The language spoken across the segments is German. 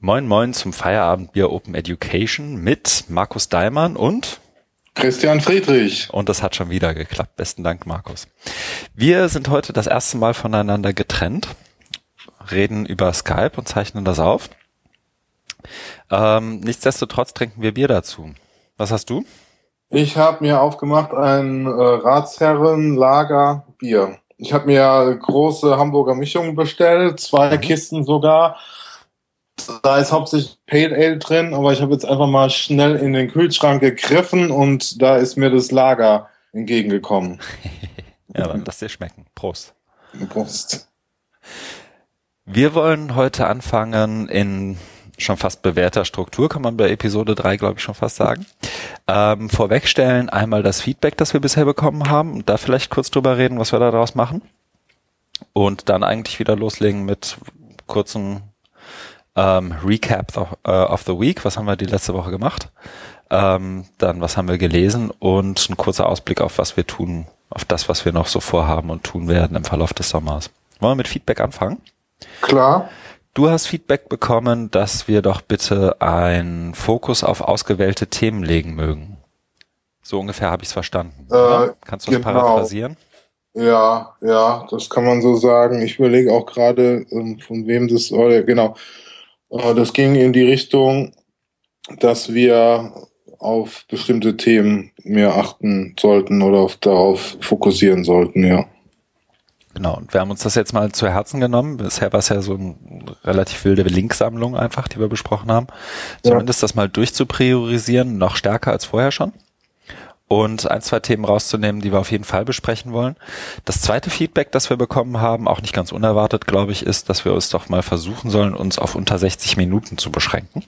Moin Moin zum Feierabendbier Open Education mit Markus Daimann und Christian Friedrich. Und das hat schon wieder geklappt. Besten Dank, Markus. Wir sind heute das erste Mal voneinander getrennt, reden über Skype und zeichnen das auf. Ähm, nichtsdestotrotz trinken wir Bier dazu. Was hast du? Ich habe mir aufgemacht ein äh, Ratsherrenlager Bier. Ich habe mir große Hamburger Mischungen bestellt, zwei mhm. Kisten sogar. Da ist hauptsächlich Pale Ale drin, aber ich habe jetzt einfach mal schnell in den Kühlschrank gegriffen und da ist mir das Lager entgegengekommen. ja, dann lass dir schmecken. Prost. Prost. Wir wollen heute anfangen in schon fast bewährter Struktur, kann man bei Episode 3, glaube ich, schon fast sagen. Ähm, vorwegstellen einmal das Feedback, das wir bisher bekommen haben und da vielleicht kurz drüber reden, was wir daraus machen. Und dann eigentlich wieder loslegen mit kurzen ähm, Recap of, uh, of the Week. Was haben wir die letzte Woche gemacht? Ähm, dann, was haben wir gelesen? Und ein kurzer Ausblick auf was wir tun, auf das, was wir noch so vorhaben und tun werden im Verlauf des Sommers. Wollen wir mit Feedback anfangen? Klar. Du hast Feedback bekommen, dass wir doch bitte einen Fokus auf ausgewählte Themen legen mögen. So ungefähr habe ich es verstanden. Äh, Kannst du das genau. paraphrasieren? Ja, ja, das kann man so sagen. Ich überlege auch gerade, ähm, von wem das, oder genau, äh, das ging in die Richtung, dass wir auf bestimmte Themen mehr achten sollten oder auf, darauf fokussieren sollten, ja. Genau, und wir haben uns das jetzt mal zu Herzen genommen. Bisher war es ja so eine relativ wilde Linksammlung einfach, die wir besprochen haben. Zumindest ja. das mal durchzupriorisieren, noch stärker als vorher schon. Und ein, zwei Themen rauszunehmen, die wir auf jeden Fall besprechen wollen. Das zweite Feedback, das wir bekommen haben, auch nicht ganz unerwartet, glaube ich, ist, dass wir uns doch mal versuchen sollen, uns auf unter 60 Minuten zu beschränken.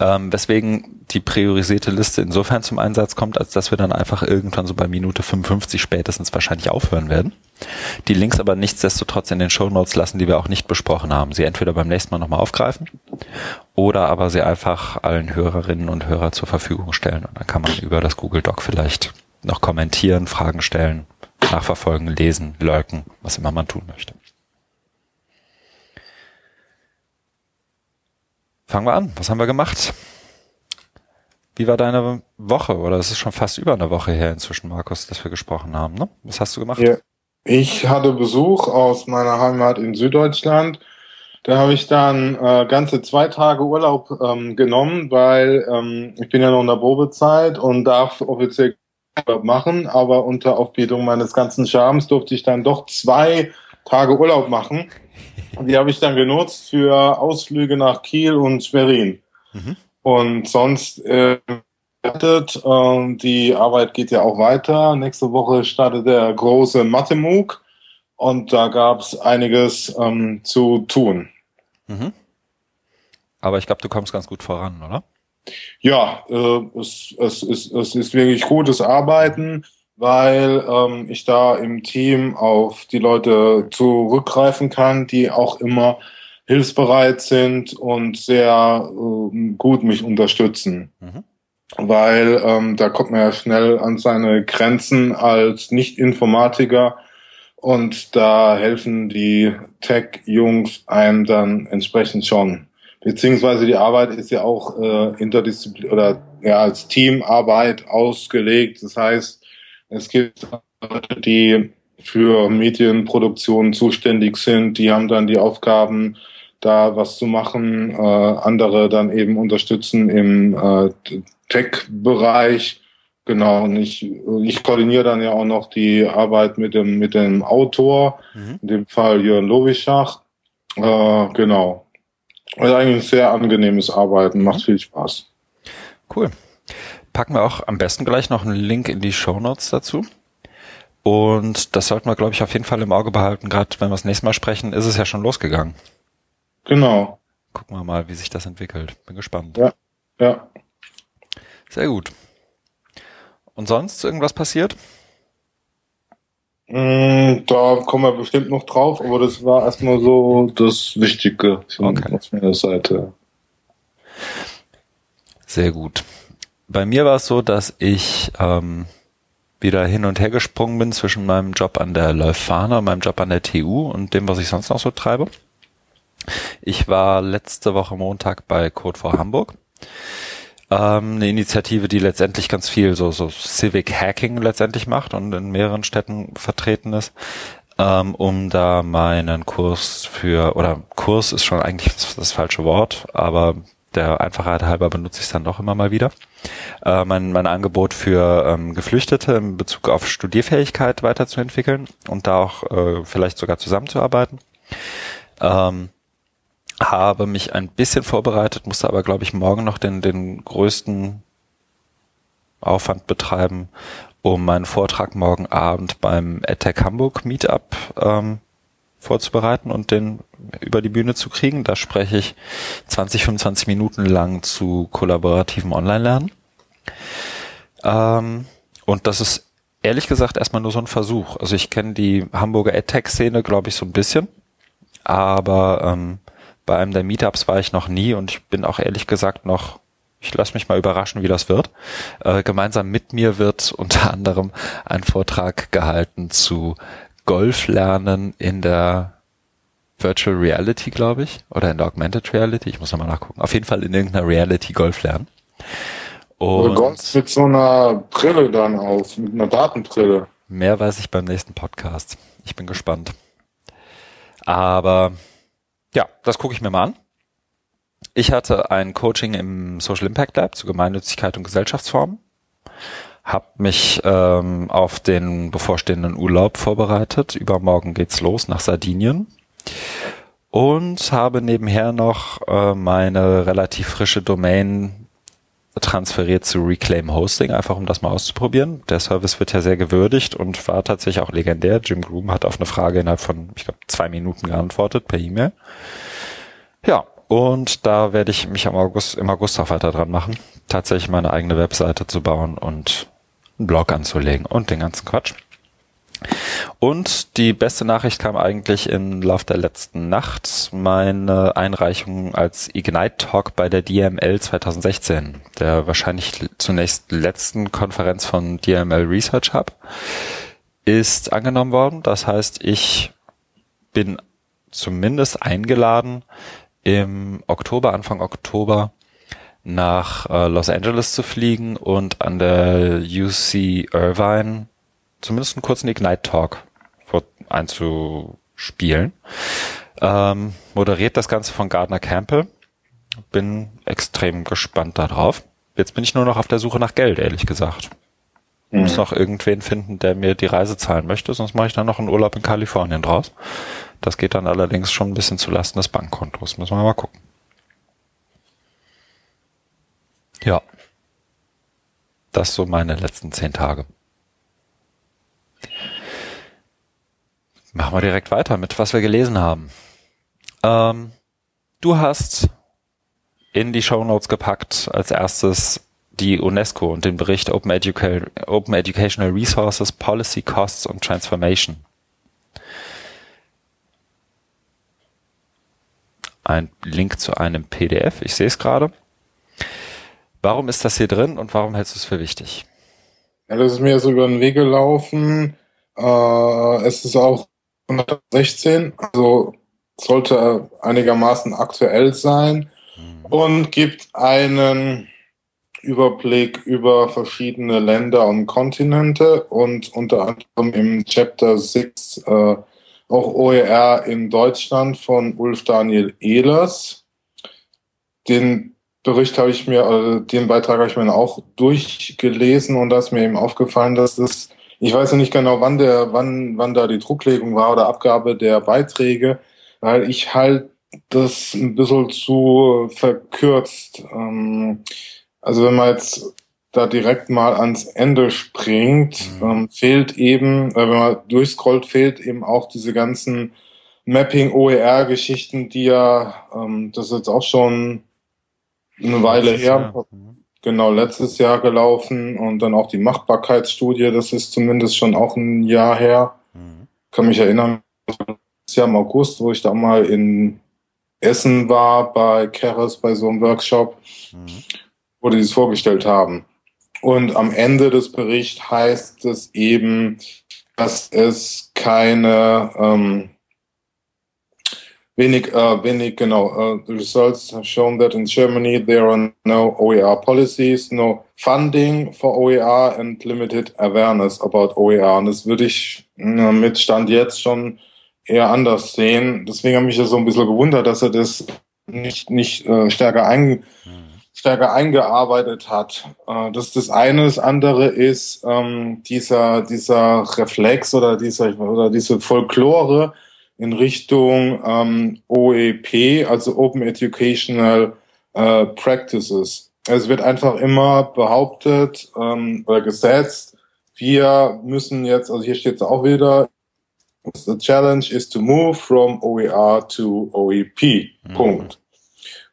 Ähm, weswegen die priorisierte Liste insofern zum Einsatz kommt, als dass wir dann einfach irgendwann so bei Minute 55 spätestens wahrscheinlich aufhören werden. Die Links aber nichtsdestotrotz in den Show Notes lassen, die wir auch nicht besprochen haben. Sie entweder beim nächsten Mal nochmal aufgreifen oder aber sie einfach allen Hörerinnen und Hörer zur Verfügung stellen. Und dann kann man über das Google Doc vielleicht noch kommentieren, Fragen stellen, nachverfolgen, lesen, lurken, was immer man tun möchte. Fangen wir an. Was haben wir gemacht? Wie war deine Woche? Oder es ist schon fast über eine Woche her inzwischen, Markus, dass wir gesprochen haben. Ne? Was hast du gemacht? Ja, ich hatte Besuch aus meiner Heimat in Süddeutschland. Da habe ich dann äh, ganze zwei Tage Urlaub ähm, genommen, weil ähm, ich bin ja noch in der Probezeit und darf offiziell Urlaub machen, aber unter Aufbietung meines ganzen Charmes durfte ich dann doch zwei Tage Urlaub machen. Die habe ich dann genutzt für Ausflüge nach Kiel und Schwerin. Mhm. Und sonst äh, äh, die Arbeit geht ja auch weiter. Nächste Woche startet der große Mathe-MOOC und da gab es einiges ähm, zu tun. Mhm. Aber ich glaube, du kommst ganz gut voran, oder? Ja, äh, es, es, es, es ist wirklich gutes Arbeiten weil ähm, ich da im Team auf die Leute zurückgreifen kann, die auch immer hilfsbereit sind und sehr äh, gut mich unterstützen. Mhm. Weil ähm, da kommt man ja schnell an seine Grenzen als Nicht-Informatiker und da helfen die Tech-Jungs einem dann entsprechend schon. Beziehungsweise die Arbeit ist ja auch äh, interdisziplin oder ja als Teamarbeit ausgelegt. Das heißt, es gibt Leute, die für Medienproduktion zuständig sind, die haben dann die Aufgaben, da was zu machen, äh, andere dann eben unterstützen im äh, Tech-Bereich. Genau, und ich, ich koordiniere dann ja auch noch die Arbeit mit dem, mit dem Autor, mhm. in dem Fall Jörn Lowischach. Äh, genau. Also eigentlich ein sehr angenehmes Arbeiten, macht mhm. viel Spaß. Cool packen wir auch am besten gleich noch einen Link in die Show Notes dazu. Und das sollten wir, glaube ich, auf jeden Fall im Auge behalten. Gerade wenn wir das nächste Mal sprechen, ist es ja schon losgegangen. Genau. Gucken wir mal, wie sich das entwickelt. Bin gespannt. Ja, ja. Sehr gut. Und sonst irgendwas passiert? Mm, da kommen wir bestimmt noch drauf, aber das war erstmal so das Wichtige von okay. meiner Seite. Sehr gut bei mir war es so, dass ich ähm, wieder hin und her gesprungen bin zwischen meinem Job an der Leuphana, meinem Job an der TU und dem, was ich sonst noch so treibe. Ich war letzte Woche Montag bei Code for Hamburg. Ähm, eine Initiative, die letztendlich ganz viel so, so Civic Hacking letztendlich macht und in mehreren Städten vertreten ist, ähm, um da meinen Kurs für, oder Kurs ist schon eigentlich das, das falsche Wort, aber der Einfachheit halber benutze ich es dann doch immer mal wieder. Äh, mein, mein Angebot für ähm, Geflüchtete in Bezug auf Studierfähigkeit weiterzuentwickeln und da auch äh, vielleicht sogar zusammenzuarbeiten. Ähm, habe mich ein bisschen vorbereitet, musste aber, glaube ich, morgen noch den, den größten Aufwand betreiben, um meinen Vortrag morgen Abend beim EdTech Hamburg Meetup ähm, vorzubereiten und den über die Bühne zu kriegen. Da spreche ich 20, 25 Minuten lang zu kollaborativem Online-Lernen. Ähm, und das ist ehrlich gesagt erstmal nur so ein Versuch. Also ich kenne die Hamburger EdTech-Szene, glaube ich, so ein bisschen. Aber ähm, bei einem der Meetups war ich noch nie und ich bin auch ehrlich gesagt noch, ich lasse mich mal überraschen, wie das wird. Äh, gemeinsam mit mir wird unter anderem ein Vortrag gehalten zu Golflernen in der Virtual Reality, glaube ich, oder in der Augmented Reality. Ich muss nochmal nachgucken. Auf jeden Fall in irgendeiner Reality Golf lernen. Und Golf mit so einer Brille dann auf, mit einer Datenbrille. Mehr weiß ich beim nächsten Podcast. Ich bin gespannt. Aber ja, das gucke ich mir mal an. Ich hatte ein Coaching im Social Impact Lab zu Gemeinnützigkeit und Gesellschaftsformen. Hab mich ähm, auf den bevorstehenden Urlaub vorbereitet. Übermorgen geht's los nach Sardinien. Und habe nebenher noch äh, meine relativ frische Domain transferiert zu Reclaim Hosting, einfach um das mal auszuprobieren. Der Service wird ja sehr gewürdigt und war tatsächlich auch legendär. Jim Groom hat auf eine Frage innerhalb von, ich glaube, zwei Minuten geantwortet per E-Mail. Ja, und da werde ich mich am August, im August auch weiter dran machen, tatsächlich meine eigene Webseite zu bauen und einen Blog anzulegen und den ganzen Quatsch. Und die beste Nachricht kam eigentlich im Lauf der letzten Nacht, meine Einreichung als Ignite Talk bei der DML 2016, der wahrscheinlich zunächst letzten Konferenz von DML Research Hub, ist angenommen worden. Das heißt, ich bin zumindest eingeladen, im Oktober, Anfang Oktober, nach äh, Los Angeles zu fliegen und an der UC Irvine zumindest einen kurzen Ignite-Talk einzuspielen. Ähm, moderiert das Ganze von Gardner Campbell. Bin extrem gespannt darauf. Jetzt bin ich nur noch auf der Suche nach Geld, ehrlich gesagt. Mhm. Muss noch irgendwen finden, der mir die Reise zahlen möchte, sonst mache ich dann noch einen Urlaub in Kalifornien draus. Das geht dann allerdings schon ein bisschen zu Lasten des Bankkontos. Müssen wir mal gucken. Ja. Das so meine letzten zehn Tage. Machen wir direkt weiter mit, was wir gelesen haben. Ähm, du hast in die Show Notes gepackt als erstes die UNESCO und den Bericht Open, Educa Open Educational Resources, Policy Costs und Transformation. Ein Link zu einem PDF, ich sehe es gerade. Warum ist das hier drin und warum hältst du es für wichtig? Ja, das ist mir so über den Weg gelaufen. Äh, es ist auch 116, also sollte einigermaßen aktuell sein mhm. und gibt einen Überblick über verschiedene Länder und Kontinente und unter anderem im Chapter 6 äh, auch OER in Deutschland von Ulf Daniel Ehlers. Den Bericht habe ich mir, also den Beitrag habe ich mir auch durchgelesen und da ist mir eben aufgefallen, dass das ich weiß ja nicht genau, wann der, wann, wann da die Drucklegung war oder Abgabe der Beiträge, weil ich halt das ein bisschen zu verkürzt. Ähm, also wenn man jetzt da direkt mal ans Ende springt, mhm. ähm, fehlt eben, äh, wenn man durchscrollt, fehlt eben auch diese ganzen Mapping-OER-Geschichten, die ja, ähm, das ist jetzt auch schon eine Weile her, mhm genau letztes Jahr gelaufen und dann auch die Machbarkeitsstudie, das ist zumindest schon auch ein Jahr her. Mhm. Kann mich erinnern, das Jahr im August, wo ich da mal in Essen war bei Keres bei so einem Workshop, mhm. wo die es vorgestellt haben. Und am Ende des Berichts heißt es eben, dass es keine ähm, Wenig, uh, wenig, genau. Uh, the results have shown that in Germany there are no OER policies, no funding for OER and limited awareness about OER. Und das würde ich uh, mit Stand jetzt schon eher anders sehen. Deswegen habe ich ja so ein bisschen gewundert, dass er das nicht, nicht äh, stärker, ein, stärker eingearbeitet hat. Äh, das ist das eine. Das andere ist ähm, dieser, dieser Reflex oder, dieser, oder diese Folklore, in Richtung ähm, OEP, also Open Educational äh, Practices. Es wird einfach immer behauptet ähm, oder gesetzt, wir müssen jetzt, also hier steht es auch wieder, the challenge is to move from OER to OEP. Mhm. Punkt.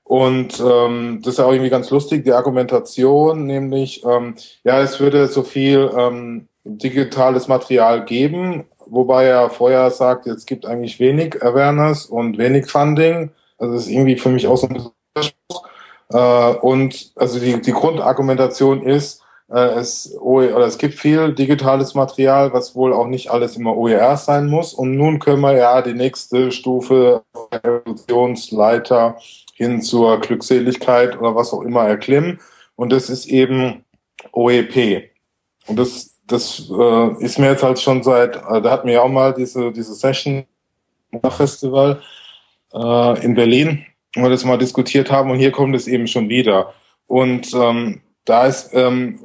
Und ähm, das ist auch irgendwie ganz lustig, die Argumentation, nämlich, ähm, ja, es würde so viel ähm, digitales Material geben, wobei er vorher sagt, jetzt gibt eigentlich wenig Awareness und wenig Funding. Also das ist irgendwie für mich auch so ein. Äh, und also die, die Grundargumentation ist, äh, es, OE, oder es gibt viel digitales Material, was wohl auch nicht alles immer OER sein muss. Und nun können wir ja die nächste Stufe Evolutionsleiter hin zur Glückseligkeit oder was auch immer erklimmen. Und das ist eben OEP. Und das das äh, ist mir jetzt halt schon seit, äh, da hatten wir ja auch mal diese, diese Session Festival äh, in Berlin, wo wir das mal diskutiert haben und hier kommt es eben schon wieder. Und ähm, da ist, ähm,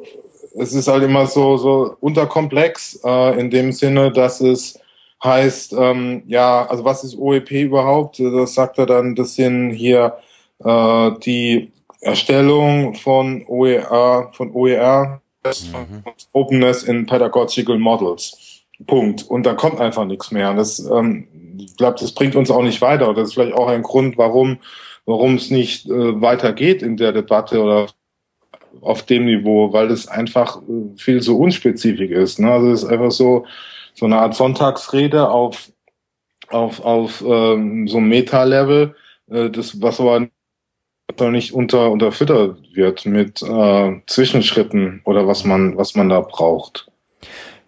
es ist halt immer so, so unterkomplex äh, in dem Sinne, dass es heißt, ähm, ja, also was ist OEP überhaupt? Das sagt er dann, das sind hier äh, die Erstellung von OER, von OER mhm. Openness in Pedagogical Models. Punkt. Und da kommt einfach nichts mehr. Und das, ähm, ich glaube, das bringt uns auch nicht weiter. Das ist vielleicht auch ein Grund, warum, warum es nicht äh, weitergeht in der Debatte oder auf dem Niveau, weil es einfach äh, viel so unspezifisch ist. Ne? Also es ist einfach so, so eine Art Sonntagsrede auf, auf, auf ähm, so einem Meta-Level, äh, das, was aber nicht unter, unterfüttert wird mit äh, Zwischenschritten oder was man, was man da braucht.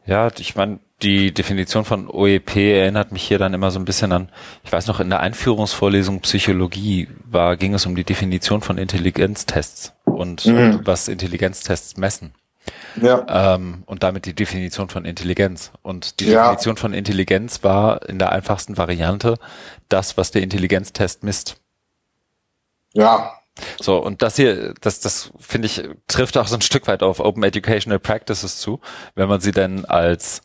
Ja, ich meine, die Definition von OEP erinnert mich hier dann immer so ein bisschen an, ich weiß noch, in der Einführungsvorlesung Psychologie war, ging es um die Definition von Intelligenztests und mhm. was Intelligenztests messen. Ja. Ähm, und damit die Definition von Intelligenz. Und die ja. Definition von Intelligenz war in der einfachsten Variante das, was der Intelligenztest misst. Ja. So, und das hier, das, das finde ich, trifft auch so ein Stück weit auf Open Educational Practices zu, wenn man sie denn als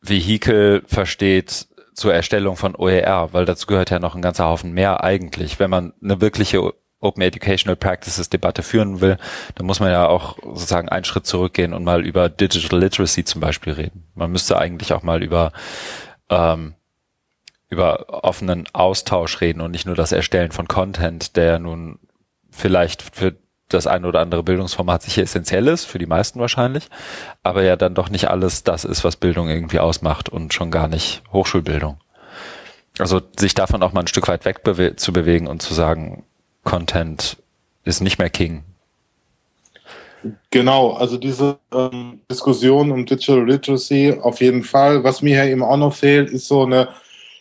Vehikel versteht zur Erstellung von OER, weil dazu gehört ja noch ein ganzer Haufen mehr eigentlich. Wenn man eine wirkliche Open Educational Practices Debatte führen will, dann muss man ja auch sozusagen einen Schritt zurückgehen und mal über Digital Literacy zum Beispiel reden. Man müsste eigentlich auch mal über ähm, über offenen Austausch reden und nicht nur das Erstellen von Content, der nun vielleicht für das eine oder andere Bildungsformat sicher essentiell ist, für die meisten wahrscheinlich, aber ja dann doch nicht alles das ist, was Bildung irgendwie ausmacht und schon gar nicht Hochschulbildung. Also sich davon auch mal ein Stück weit weg zu bewegen und zu sagen, Content ist nicht mehr King. Genau, also diese ähm, Diskussion um Digital Literacy auf jeden Fall. Was mir hier eben auch noch fehlt, ist so eine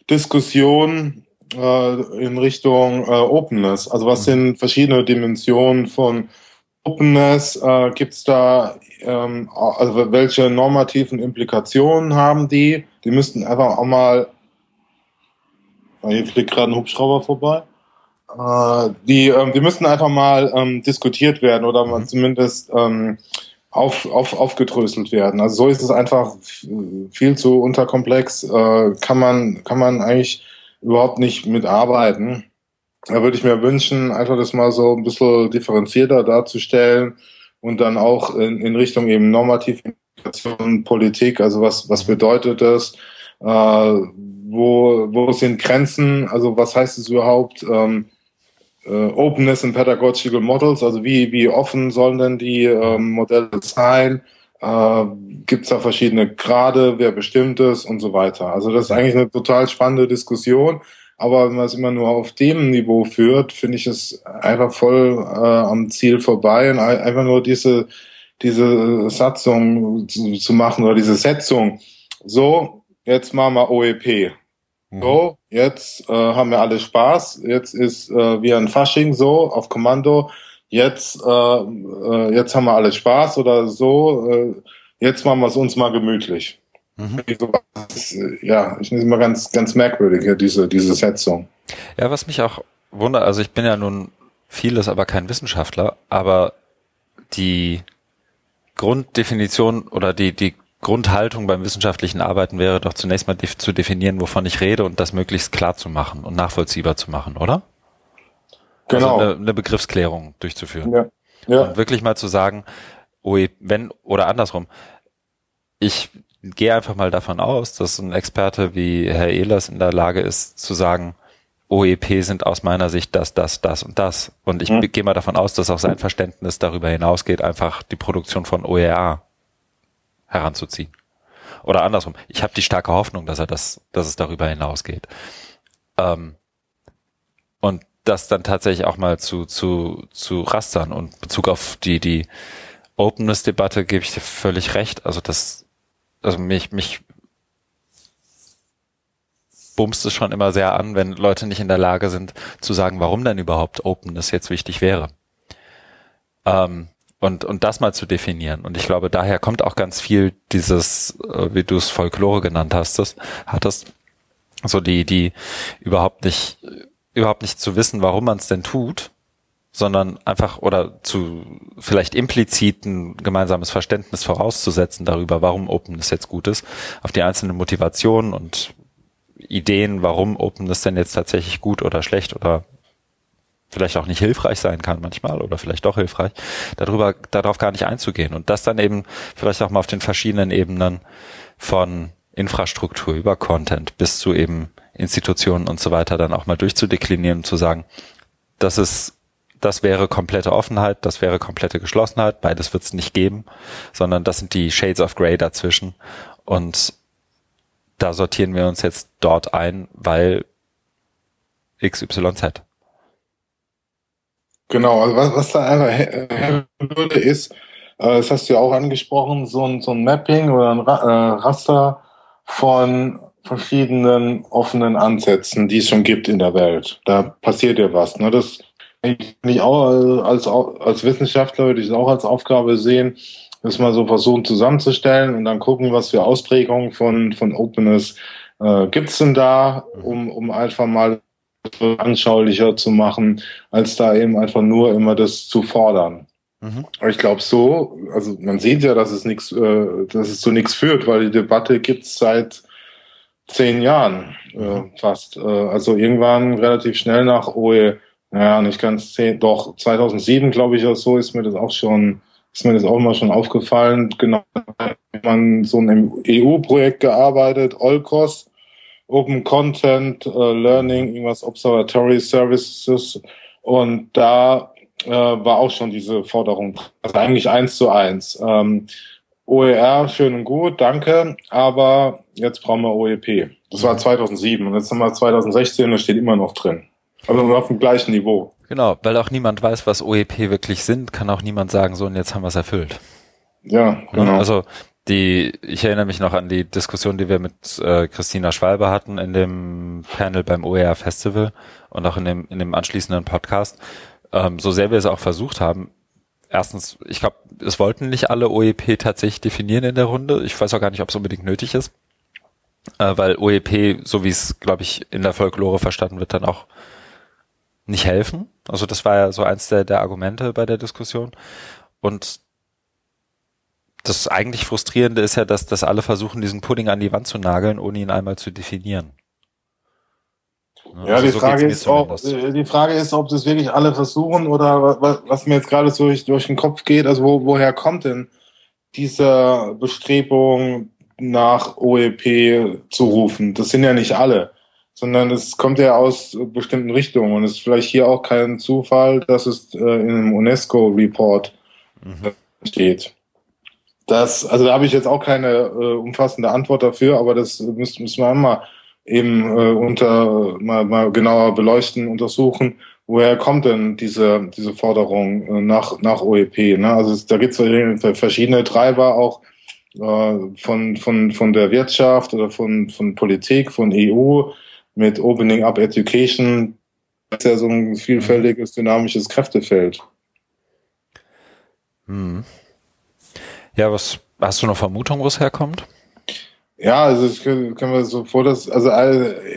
Diskussion äh, in Richtung äh, Openness. Also was sind verschiedene Dimensionen von Openness? Äh, Gibt es da, ähm, also welche normativen Implikationen haben die? Die müssten einfach auch mal, hier fliegt gerade ein Hubschrauber vorbei. Äh, die, ähm, die müssten einfach mal ähm, diskutiert werden oder mhm. zumindest ähm, auf, auf, aufgedröselt werden. Also so ist es einfach viel zu unterkomplex, äh, kann man, kann man eigentlich überhaupt nicht mitarbeiten. Da würde ich mir wünschen, einfach das mal so ein bisschen differenzierter darzustellen und dann auch in, in Richtung eben normative Politik, also was, was bedeutet das, äh, wo, wo sind Grenzen, also was heißt es überhaupt, ähm, äh, Openness in Pedagogical Models, also wie, wie offen sollen denn die ähm, Modelle sein? Äh, Gibt es da verschiedene Grade, wer bestimmt es und so weiter. Also das ist eigentlich eine total spannende Diskussion. Aber wenn man es immer nur auf dem Niveau führt, finde ich es einfach voll äh, am Ziel vorbei und einfach nur diese, diese Satzung zu, zu machen oder diese Setzung. So, jetzt machen wir OEP. Mhm. So, jetzt äh, haben wir alle Spaß. Jetzt ist äh, wie ein Fasching so auf Kommando. Jetzt, äh, äh, jetzt haben wir alle Spaß oder so. Äh, jetzt machen wir es uns mal gemütlich. Mhm. Ja, ich finde es immer ganz, ganz merkwürdig, ja, diese, diese Setzung. Ja, was mich auch wundert, also ich bin ja nun vieles, aber kein Wissenschaftler, aber die Grunddefinition oder die, die Grundhaltung beim wissenschaftlichen Arbeiten wäre doch zunächst mal def zu definieren, wovon ich rede und das möglichst klar zu machen und nachvollziehbar zu machen, oder? Genau. Also eine, eine Begriffsklärung durchzuführen. Ja. ja. Und wirklich mal zu sagen, ui, wenn, oder andersrum, ich gehe einfach mal davon aus, dass ein Experte wie Herr Ehlers in der Lage ist, zu sagen, OEP sind aus meiner Sicht das, das, das und das. Und ich mhm. gehe mal davon aus, dass auch sein Verständnis darüber hinausgeht, einfach die Produktion von OER heranzuziehen. Oder andersrum, ich habe die starke Hoffnung, dass er das, dass es darüber hinausgeht. Ähm, und das dann tatsächlich auch mal zu, zu, zu rastern und Bezug auf die, die Openness-Debatte gebe ich dir völlig recht. Also das, also mich, mich bumst es schon immer sehr an, wenn Leute nicht in der Lage sind zu sagen, warum denn überhaupt Openness jetzt wichtig wäre. Ähm, und, und das mal zu definieren. Und ich glaube, daher kommt auch ganz viel dieses, äh, wie du es Folklore genannt hast, das hattest, so die, die überhaupt nicht, überhaupt nicht zu wissen, warum man es denn tut, sondern einfach oder zu vielleicht implizit ein gemeinsames Verständnis vorauszusetzen darüber, warum Openness jetzt gut ist, auf die einzelnen Motivationen und Ideen, warum Openness denn jetzt tatsächlich gut oder schlecht oder vielleicht auch nicht hilfreich sein kann manchmal oder vielleicht doch hilfreich, darüber, darauf gar nicht einzugehen und das dann eben vielleicht auch mal auf den verschiedenen Ebenen von Infrastruktur über Content bis zu eben Institutionen und so weiter dann auch mal durchzudeklinieren und zu sagen, das ist, das wäre komplette Offenheit, das wäre komplette Geschlossenheit, beides wird es nicht geben, sondern das sind die Shades of Grey dazwischen und da sortieren wir uns jetzt dort ein, weil XYZ. Genau, also was, was da einfach helfen würde, ist, äh, das hast du ja auch angesprochen, so ein, so ein Mapping oder ein Ra äh, Raster von verschiedenen offenen Ansätzen, die es schon gibt in der Welt. Da passiert ja was. Ne? Das ich auch als, als Wissenschaftler würde ich es auch als Aufgabe sehen, das mal so versuchen zusammenzustellen und dann gucken, was für Ausprägungen von, von Openness äh, gibt es denn da, um, um einfach mal anschaulicher zu machen, als da eben einfach nur immer das zu fordern. Mhm. Ich glaube so, also man sieht ja, dass es nichts, äh, dass es zu nichts führt, weil die Debatte gibt's seit zehn Jahren äh, mhm. fast. Äh, also irgendwann relativ schnell nach OE, naja, nicht ganz zehn, doch 2007 glaube ich oder so ist mir das auch schon, ist mir das auch mal schon aufgefallen. Genau, man so ein EU-Projekt gearbeitet, Olkos, Open Content, äh, Learning, irgendwas Observatory Services. Und da äh, war auch schon diese Forderung, also eigentlich eins zu eins. Ähm, OER, schön und gut, danke, aber jetzt brauchen wir OEP. Das war 2007 und jetzt haben wir 2016 und das steht immer noch drin. Also auf dem gleichen Niveau. Genau, weil auch niemand weiß, was OEP wirklich sind, kann auch niemand sagen, so und jetzt haben wir es erfüllt. Ja, genau. Also die, ich erinnere mich noch an die Diskussion, die wir mit äh, Christina Schwalbe hatten in dem Panel beim OER Festival und auch in dem, in dem anschließenden Podcast. Ähm, so sehr wir es auch versucht haben, erstens, ich glaube, es wollten nicht alle OEP tatsächlich definieren in der Runde. Ich weiß auch gar nicht, ob es unbedingt nötig ist, äh, weil OEP, so wie es, glaube ich, in der Folklore verstanden wird, dann auch nicht helfen. Also das war ja so eins der, der Argumente bei der Diskussion. Und das eigentlich Frustrierende ist ja, dass, dass alle versuchen, diesen Pudding an die Wand zu nageln, ohne ihn einmal zu definieren. Ja, also die, so Frage ist, ob, äh, die Frage ist, ob das wirklich alle versuchen oder was, was mir jetzt gerade so durch, durch den Kopf geht, also wo, woher kommt denn diese Bestrebung nach OEP zu rufen? Das sind ja nicht alle, sondern es kommt ja aus bestimmten Richtungen und es ist vielleicht hier auch kein Zufall, dass es äh, in einem UNESCO-Report mhm. steht. Das, also da habe ich jetzt auch keine äh, umfassende Antwort dafür, aber das müssen, müssen wir einmal eben äh, unter mal, mal genauer beleuchten, untersuchen. Woher kommt denn diese, diese Forderung äh, nach, nach OEP? Ne? Also es, da gibt es verschiedene Treiber auch äh, von, von, von der Wirtschaft oder von, von Politik, von EU. mit Opening Up Education. Das ist ja so ein vielfältiges, dynamisches Kräftefeld. Hm. Ja, was hast du noch Vermutung, wo es herkommt? Ja, also ich können wir so vor, dass also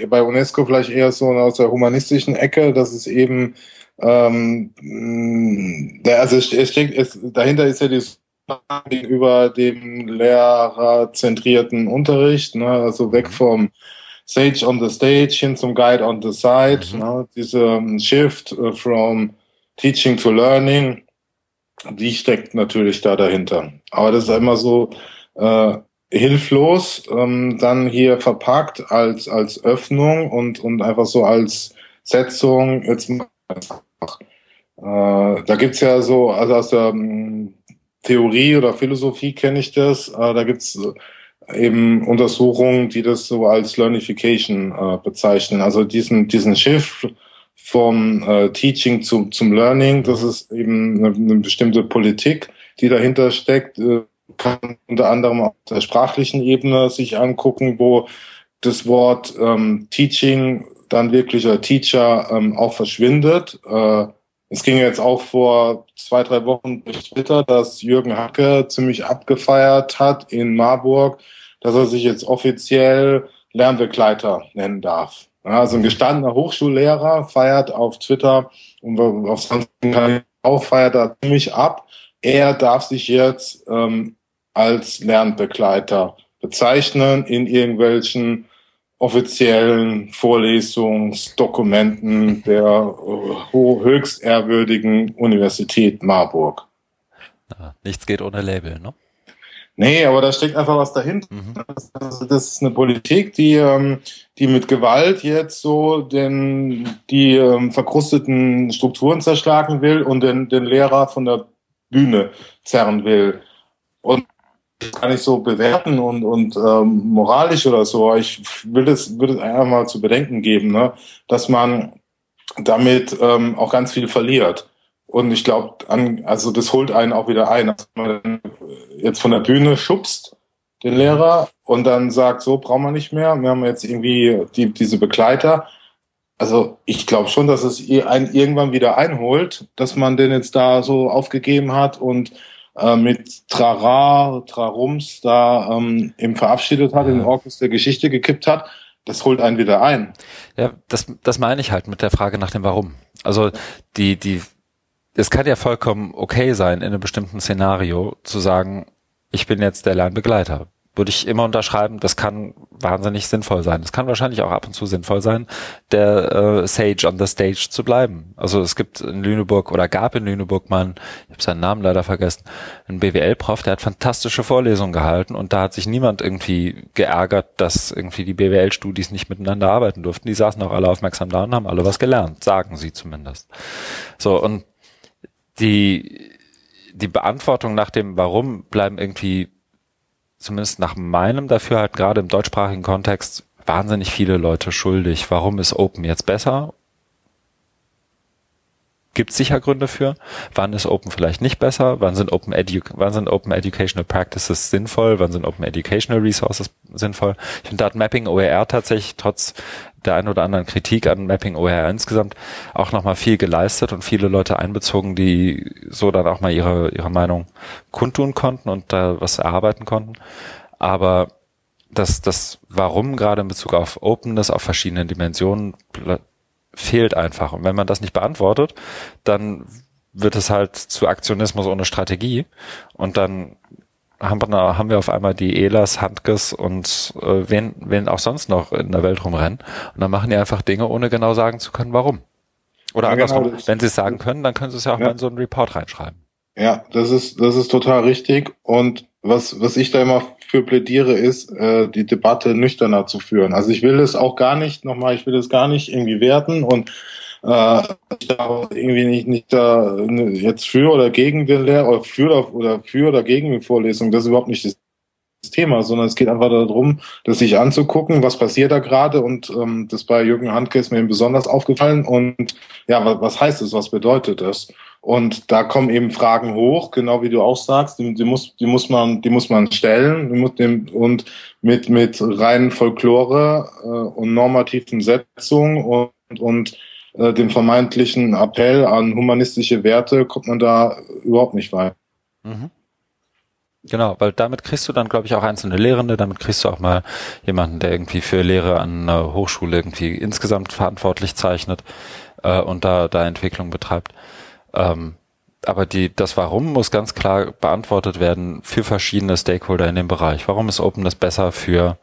bei UNESCO vielleicht eher so aus der humanistischen Ecke, dass es eben ähm, der, also es steckt, es, dahinter ist ja die gegenüber dem lehrerzentrierten Unterricht, ne, also weg mhm. vom Sage on the Stage hin zum Guide on the Side, mhm. ne, diese Shift äh, from Teaching to Learning, die steckt natürlich da dahinter. Aber das ist immer so äh, hilflos, ähm, dann hier verpackt als, als Öffnung und, und einfach so als Setzung. Jetzt äh, da gibt's ja so, also aus der ähm, Theorie oder Philosophie kenne ich das, äh, da gibt's äh, eben Untersuchungen, die das so als Learnification äh, bezeichnen. Also diesen, diesen Shift vom äh, Teaching zum, zum Learning, das ist eben eine, eine bestimmte Politik, die dahinter steckt. Äh, kann unter anderem auf der sprachlichen Ebene sich angucken, wo das Wort ähm, Teaching dann wirklich oder Teacher ähm, auch verschwindet. Äh, es ging jetzt auch vor zwei, drei Wochen durch Twitter, dass Jürgen Hacke ziemlich abgefeiert hat in Marburg, dass er sich jetzt offiziell Lernbegleiter nennen darf. Also ein gestandener Hochschullehrer feiert auf Twitter und auf Kanal auch feiert er ziemlich ab. Er darf sich jetzt ähm, als Lernbegleiter bezeichnen in irgendwelchen offiziellen Vorlesungsdokumenten der äh, höchst ehrwürdigen Universität Marburg. Ja, nichts geht ohne Label, ne? Nee, aber da steckt einfach was dahinter. Mhm. Das, das, ist eine Politik, die, ähm, die mit Gewalt jetzt so den, die ähm, verkrusteten Strukturen zerschlagen will und den, den Lehrer von der Bühne zerren will. Und kann ich so bewerten und, und ähm, moralisch oder so. Ich will es, würde es einfach mal zu bedenken geben, ne? dass man damit ähm, auch ganz viel verliert. Und ich glaube, also das holt einen auch wieder ein, dass man jetzt von der Bühne schubst, den Lehrer, und dann sagt, so brauchen wir nicht mehr. Wir haben jetzt irgendwie die, diese Begleiter. Also ich glaube schon, dass es einen irgendwann wieder einholt, dass man den jetzt da so aufgegeben hat und äh, mit Trara, Trarums da ähm, eben verabschiedet hat, in den Orkus der Geschichte gekippt hat, das holt einen wieder ein. Ja, das, das meine ich halt mit der Frage nach dem Warum. Also die, die, es kann ja vollkommen okay sein, in einem bestimmten Szenario zu sagen, ich bin jetzt der Lernbegleiter würde ich immer unterschreiben, das kann wahnsinnig sinnvoll sein. Es kann wahrscheinlich auch ab und zu sinnvoll sein, der äh, Sage on the Stage zu bleiben. Also es gibt in Lüneburg oder gab in Lüneburg mal, einen, ich habe seinen Namen leider vergessen, einen BWL-Prof, der hat fantastische Vorlesungen gehalten und da hat sich niemand irgendwie geärgert, dass irgendwie die BWL-Studis nicht miteinander arbeiten durften. Die saßen auch alle aufmerksam da und haben alle was gelernt, sagen sie zumindest. So, und die, die Beantwortung nach dem Warum bleiben irgendwie zumindest nach meinem Dafürhalten, gerade im deutschsprachigen Kontext, wahnsinnig viele Leute schuldig. Warum ist Open jetzt besser? Gibt sicher Gründe für. Wann ist Open vielleicht nicht besser? Wann sind Open, Edu wann sind Open Educational Practices sinnvoll? Wann sind Open Educational Resources sinnvoll? Ich finde, da hat Mapping OER tatsächlich trotz der ein oder anderen Kritik an Mapping OER insgesamt auch nochmal viel geleistet und viele Leute einbezogen, die so dann auch mal ihre, ihre Meinung kundtun konnten und da was erarbeiten konnten. Aber das, das Warum gerade in Bezug auf Openness auf verschiedenen Dimensionen fehlt einfach. Und wenn man das nicht beantwortet, dann wird es halt zu Aktionismus ohne Strategie. Und dann haben wir, haben wir auf einmal die Elas, Handkes und äh, wen, wen auch sonst noch in der Welt rumrennen. Und dann machen die einfach Dinge, ohne genau sagen zu können, warum. Oder ja, andersrum, genau, wenn sie es sagen können, dann können sie es ja auch ja. mal in so einen Report reinschreiben. Ja, das ist, das ist total richtig. Und was, was ich da immer für plädiere, ist, äh, die Debatte nüchterner zu führen. Also ich will es auch gar nicht, nochmal, ich will es gar nicht irgendwie werten und äh, ich darf irgendwie nicht, nicht da jetzt für oder gegen den Lehrer oder für oder, für oder gegen die Vorlesung, das ist überhaupt nicht das Thema, sondern es geht einfach darum, das sich anzugucken, was passiert da gerade und ähm, das bei Jürgen Handke ist mir eben besonders aufgefallen und ja, was, was heißt es, was bedeutet das? Und da kommen eben Fragen hoch, genau wie du auch sagst, die, die muss, die muss man, die muss man stellen muss dem, und mit mit reinen Folklore äh, und normativen Setzungen und und äh, dem vermeintlichen Appell an humanistische Werte kommt man da überhaupt nicht weit. Mhm. Genau, weil damit kriegst du dann, glaube ich, auch einzelne Lehrende, damit kriegst du auch mal jemanden, der irgendwie für Lehre an einer Hochschule irgendwie insgesamt verantwortlich zeichnet äh, und da, da Entwicklung betreibt. Ähm, aber die, das Warum muss ganz klar beantwortet werden für verschiedene Stakeholder in dem Bereich. Warum ist Openness besser für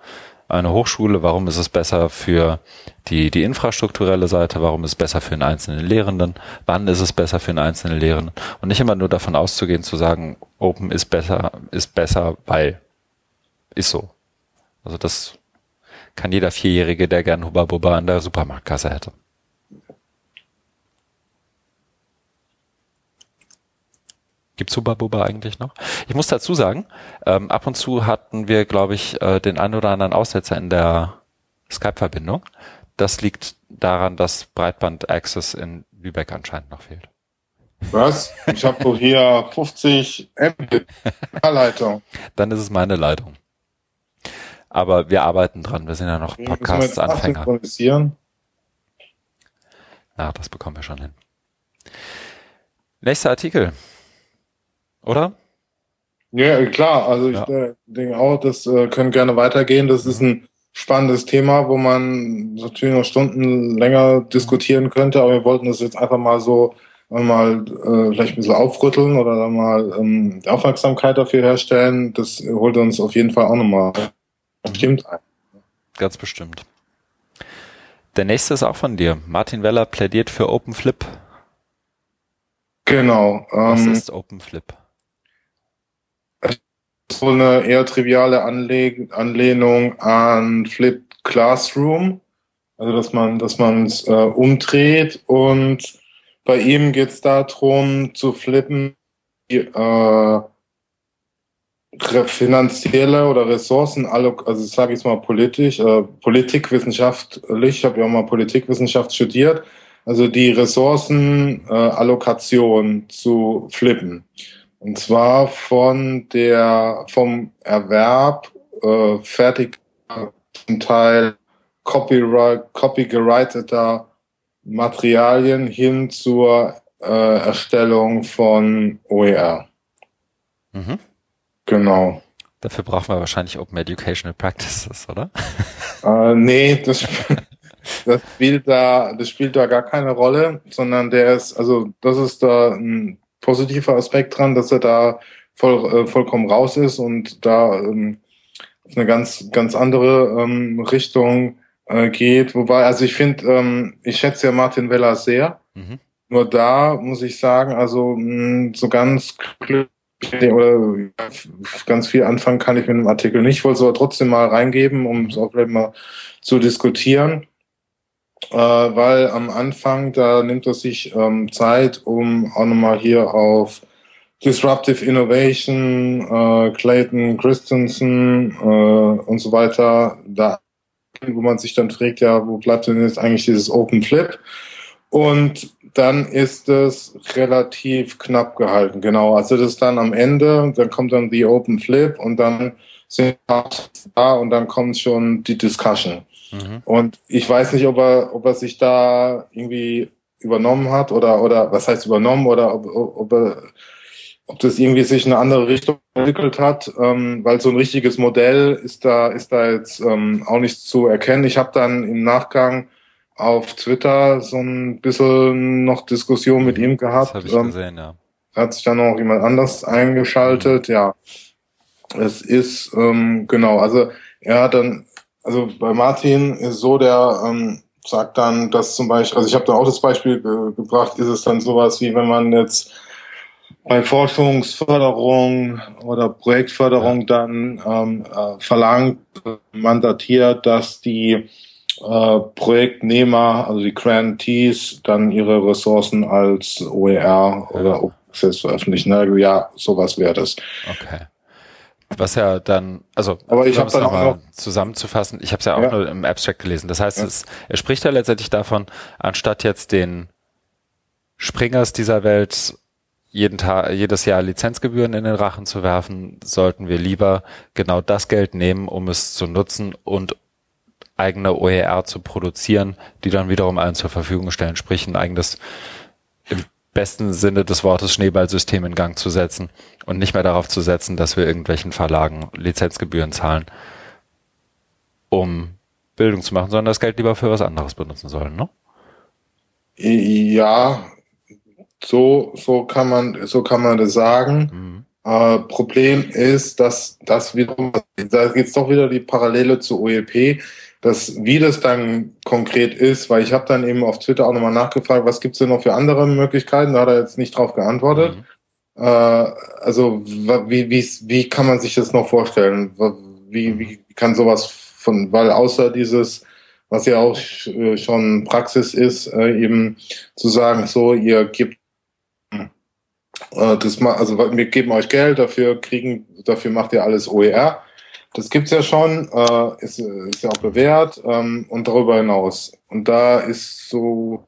eine Hochschule? Warum ist es besser für die, die infrastrukturelle Seite? Warum ist es besser für einen einzelnen Lehrenden? Wann ist es besser für einen einzelnen Lehrenden? Und nicht immer nur davon auszugehen, zu sagen, Open ist besser, ist besser, weil ist so. Also das kann jeder Vierjährige, der gern Hubba Bubba an der Supermarktkasse hätte. Gibt's Hubba Bubba eigentlich noch? Ich muss dazu sagen, ähm, ab und zu hatten wir, glaube ich, äh, den einen oder anderen Aussetzer in der Skype-Verbindung. Das liegt daran, dass Breitband-Access in Lübeck anscheinend noch fehlt. Was? Ich habe doch hier 50 Mbit Leitung. Dann ist es meine Leitung. Aber wir arbeiten dran. Wir sind ja noch Podcasts-Anfänger. Na, das bekommen wir schon hin. Nächster Artikel. Oder? Ja, klar. Also ja. ich äh, denke auch, das äh, können gerne weitergehen. Das ist ein spannendes Thema, wo man natürlich noch Stunden länger diskutieren könnte, aber wir wollten das jetzt einfach mal so mal äh, vielleicht ein bisschen aufrütteln oder dann mal ähm, die Aufmerksamkeit dafür herstellen. Das holt uns auf jeden Fall auch nochmal bestimmt ein. Ganz bestimmt. Der nächste ist auch von dir. Martin Weller plädiert für Open Flip. Genau. Was ähm, ist Open Flip? So eine eher triviale Anle Anlehnung an Flip Classroom. Also dass man, dass man es äh, umdreht und bei ihm geht es darum zu flippen, die, äh, finanzielle oder Ressourcen, also sage ich mal politisch, äh, politikwissenschaftlich, ich habe ja auch mal Politikwissenschaft studiert, also die Ressourcenallokation äh, zu flippen. Und zwar von der, vom Erwerb äh, fertig zum Teil copyright, copyrighted Materialien hin zur äh, Erstellung von OER. Mhm. Genau. Dafür brauchen wir wahrscheinlich Open Educational Practices, oder? Äh, nee, das, das spielt da, das spielt da gar keine Rolle, sondern der ist, also das ist da ein positiver Aspekt dran, dass er da voll, äh, vollkommen raus ist und da ähm, eine ganz, ganz andere ähm, Richtung äh, geht. Wobei, also ich finde, ähm, ich schätze ja Martin Weller sehr. Mhm. Nur da muss ich sagen, also mh, so ganz glücklich oder ganz viel anfangen kann ich mit dem Artikel nicht. Ich wollte es aber trotzdem mal reingeben, um es auch vielleicht mal zu diskutieren äh, weil am Anfang, da nimmt er sich ähm, Zeit, um auch nochmal hier auf Disruptive Innovation, äh, Clayton Christensen äh, und so weiter, da wo man sich dann fragt, ja, wo bleibt denn jetzt eigentlich dieses Open Flip? Und dann ist es relativ knapp gehalten, genau. Also das ist dann am Ende, dann kommt dann die Open Flip und dann sind da und dann kommt schon die Discussion. Mhm. Und ich weiß nicht, ob er, ob er sich da irgendwie übernommen hat oder, oder was heißt übernommen oder ob, ob, er, ob das irgendwie sich in eine andere Richtung entwickelt hat, ähm, weil so ein richtiges Modell ist da, ist da jetzt ähm, auch nicht zu erkennen. Ich habe dann im Nachgang auf Twitter so ein bisschen noch Diskussion mit ihm gehabt. Das habe ich ähm, gesehen, ja. Hat sich dann noch jemand anders eingeschaltet, mhm. ja. Es ist, ähm, genau, also er hat dann also bei Martin ist so, der ähm, sagt dann, dass zum Beispiel, also ich habe da auch das Beispiel ge gebracht, ist es dann sowas wie wenn man jetzt bei Forschungsförderung oder Projektförderung dann ähm, äh, verlangt, mandatiert, dass die äh, Projektnehmer, also die Grantees, dann ihre Ressourcen als OER oder Open Access veröffentlichen. Ja, sowas wäre das. Okay. Was ja dann, also Aber ich um habe es nochmal noch, zusammenzufassen, ich habe es ja auch Ja. nur im Abstract gelesen. Das heißt, Ja. es, er spricht ja letztendlich davon, anstatt jetzt den Springers dieser Welt jeden Tag, jedes Jahr Lizenzgebühren in den Rachen zu werfen, sollten wir lieber genau das Geld nehmen, um es zu nutzen und eigene OER zu produzieren, die dann wiederum allen zur Verfügung stellen, sprich ein eigenes besten Sinne des Wortes Schneeballsystem in Gang zu setzen und nicht mehr darauf zu setzen, dass wir irgendwelchen Verlagen Lizenzgebühren zahlen, um Bildung zu machen, sondern das Geld lieber für was anderes benutzen sollen, ne? ja, so, so kann man, so kann man das sagen. Mhm. Äh, Problem ist, dass das wiederum, da geht's doch wieder die Parallele zu OEP, dass wie das dann konkret ist, weil ich habe dann eben auf Twitter auch nochmal nachgefragt, was gibt's denn noch für andere Möglichkeiten? Da hat er jetzt nicht drauf geantwortet. Mhm. Äh, also wie, wie, wie kann man sich das noch vorstellen? Wie, wie kann sowas von, weil außer dieses, was ja auch äh, schon Praxis ist, äh, eben zu sagen, so, ihr gebt äh, das mal, also wir geben euch Geld, dafür kriegen, dafür macht ihr alles OER. Das gibt's ja schon, äh, ist, ist ja auch bewährt ähm, und darüber hinaus. Und da ist so,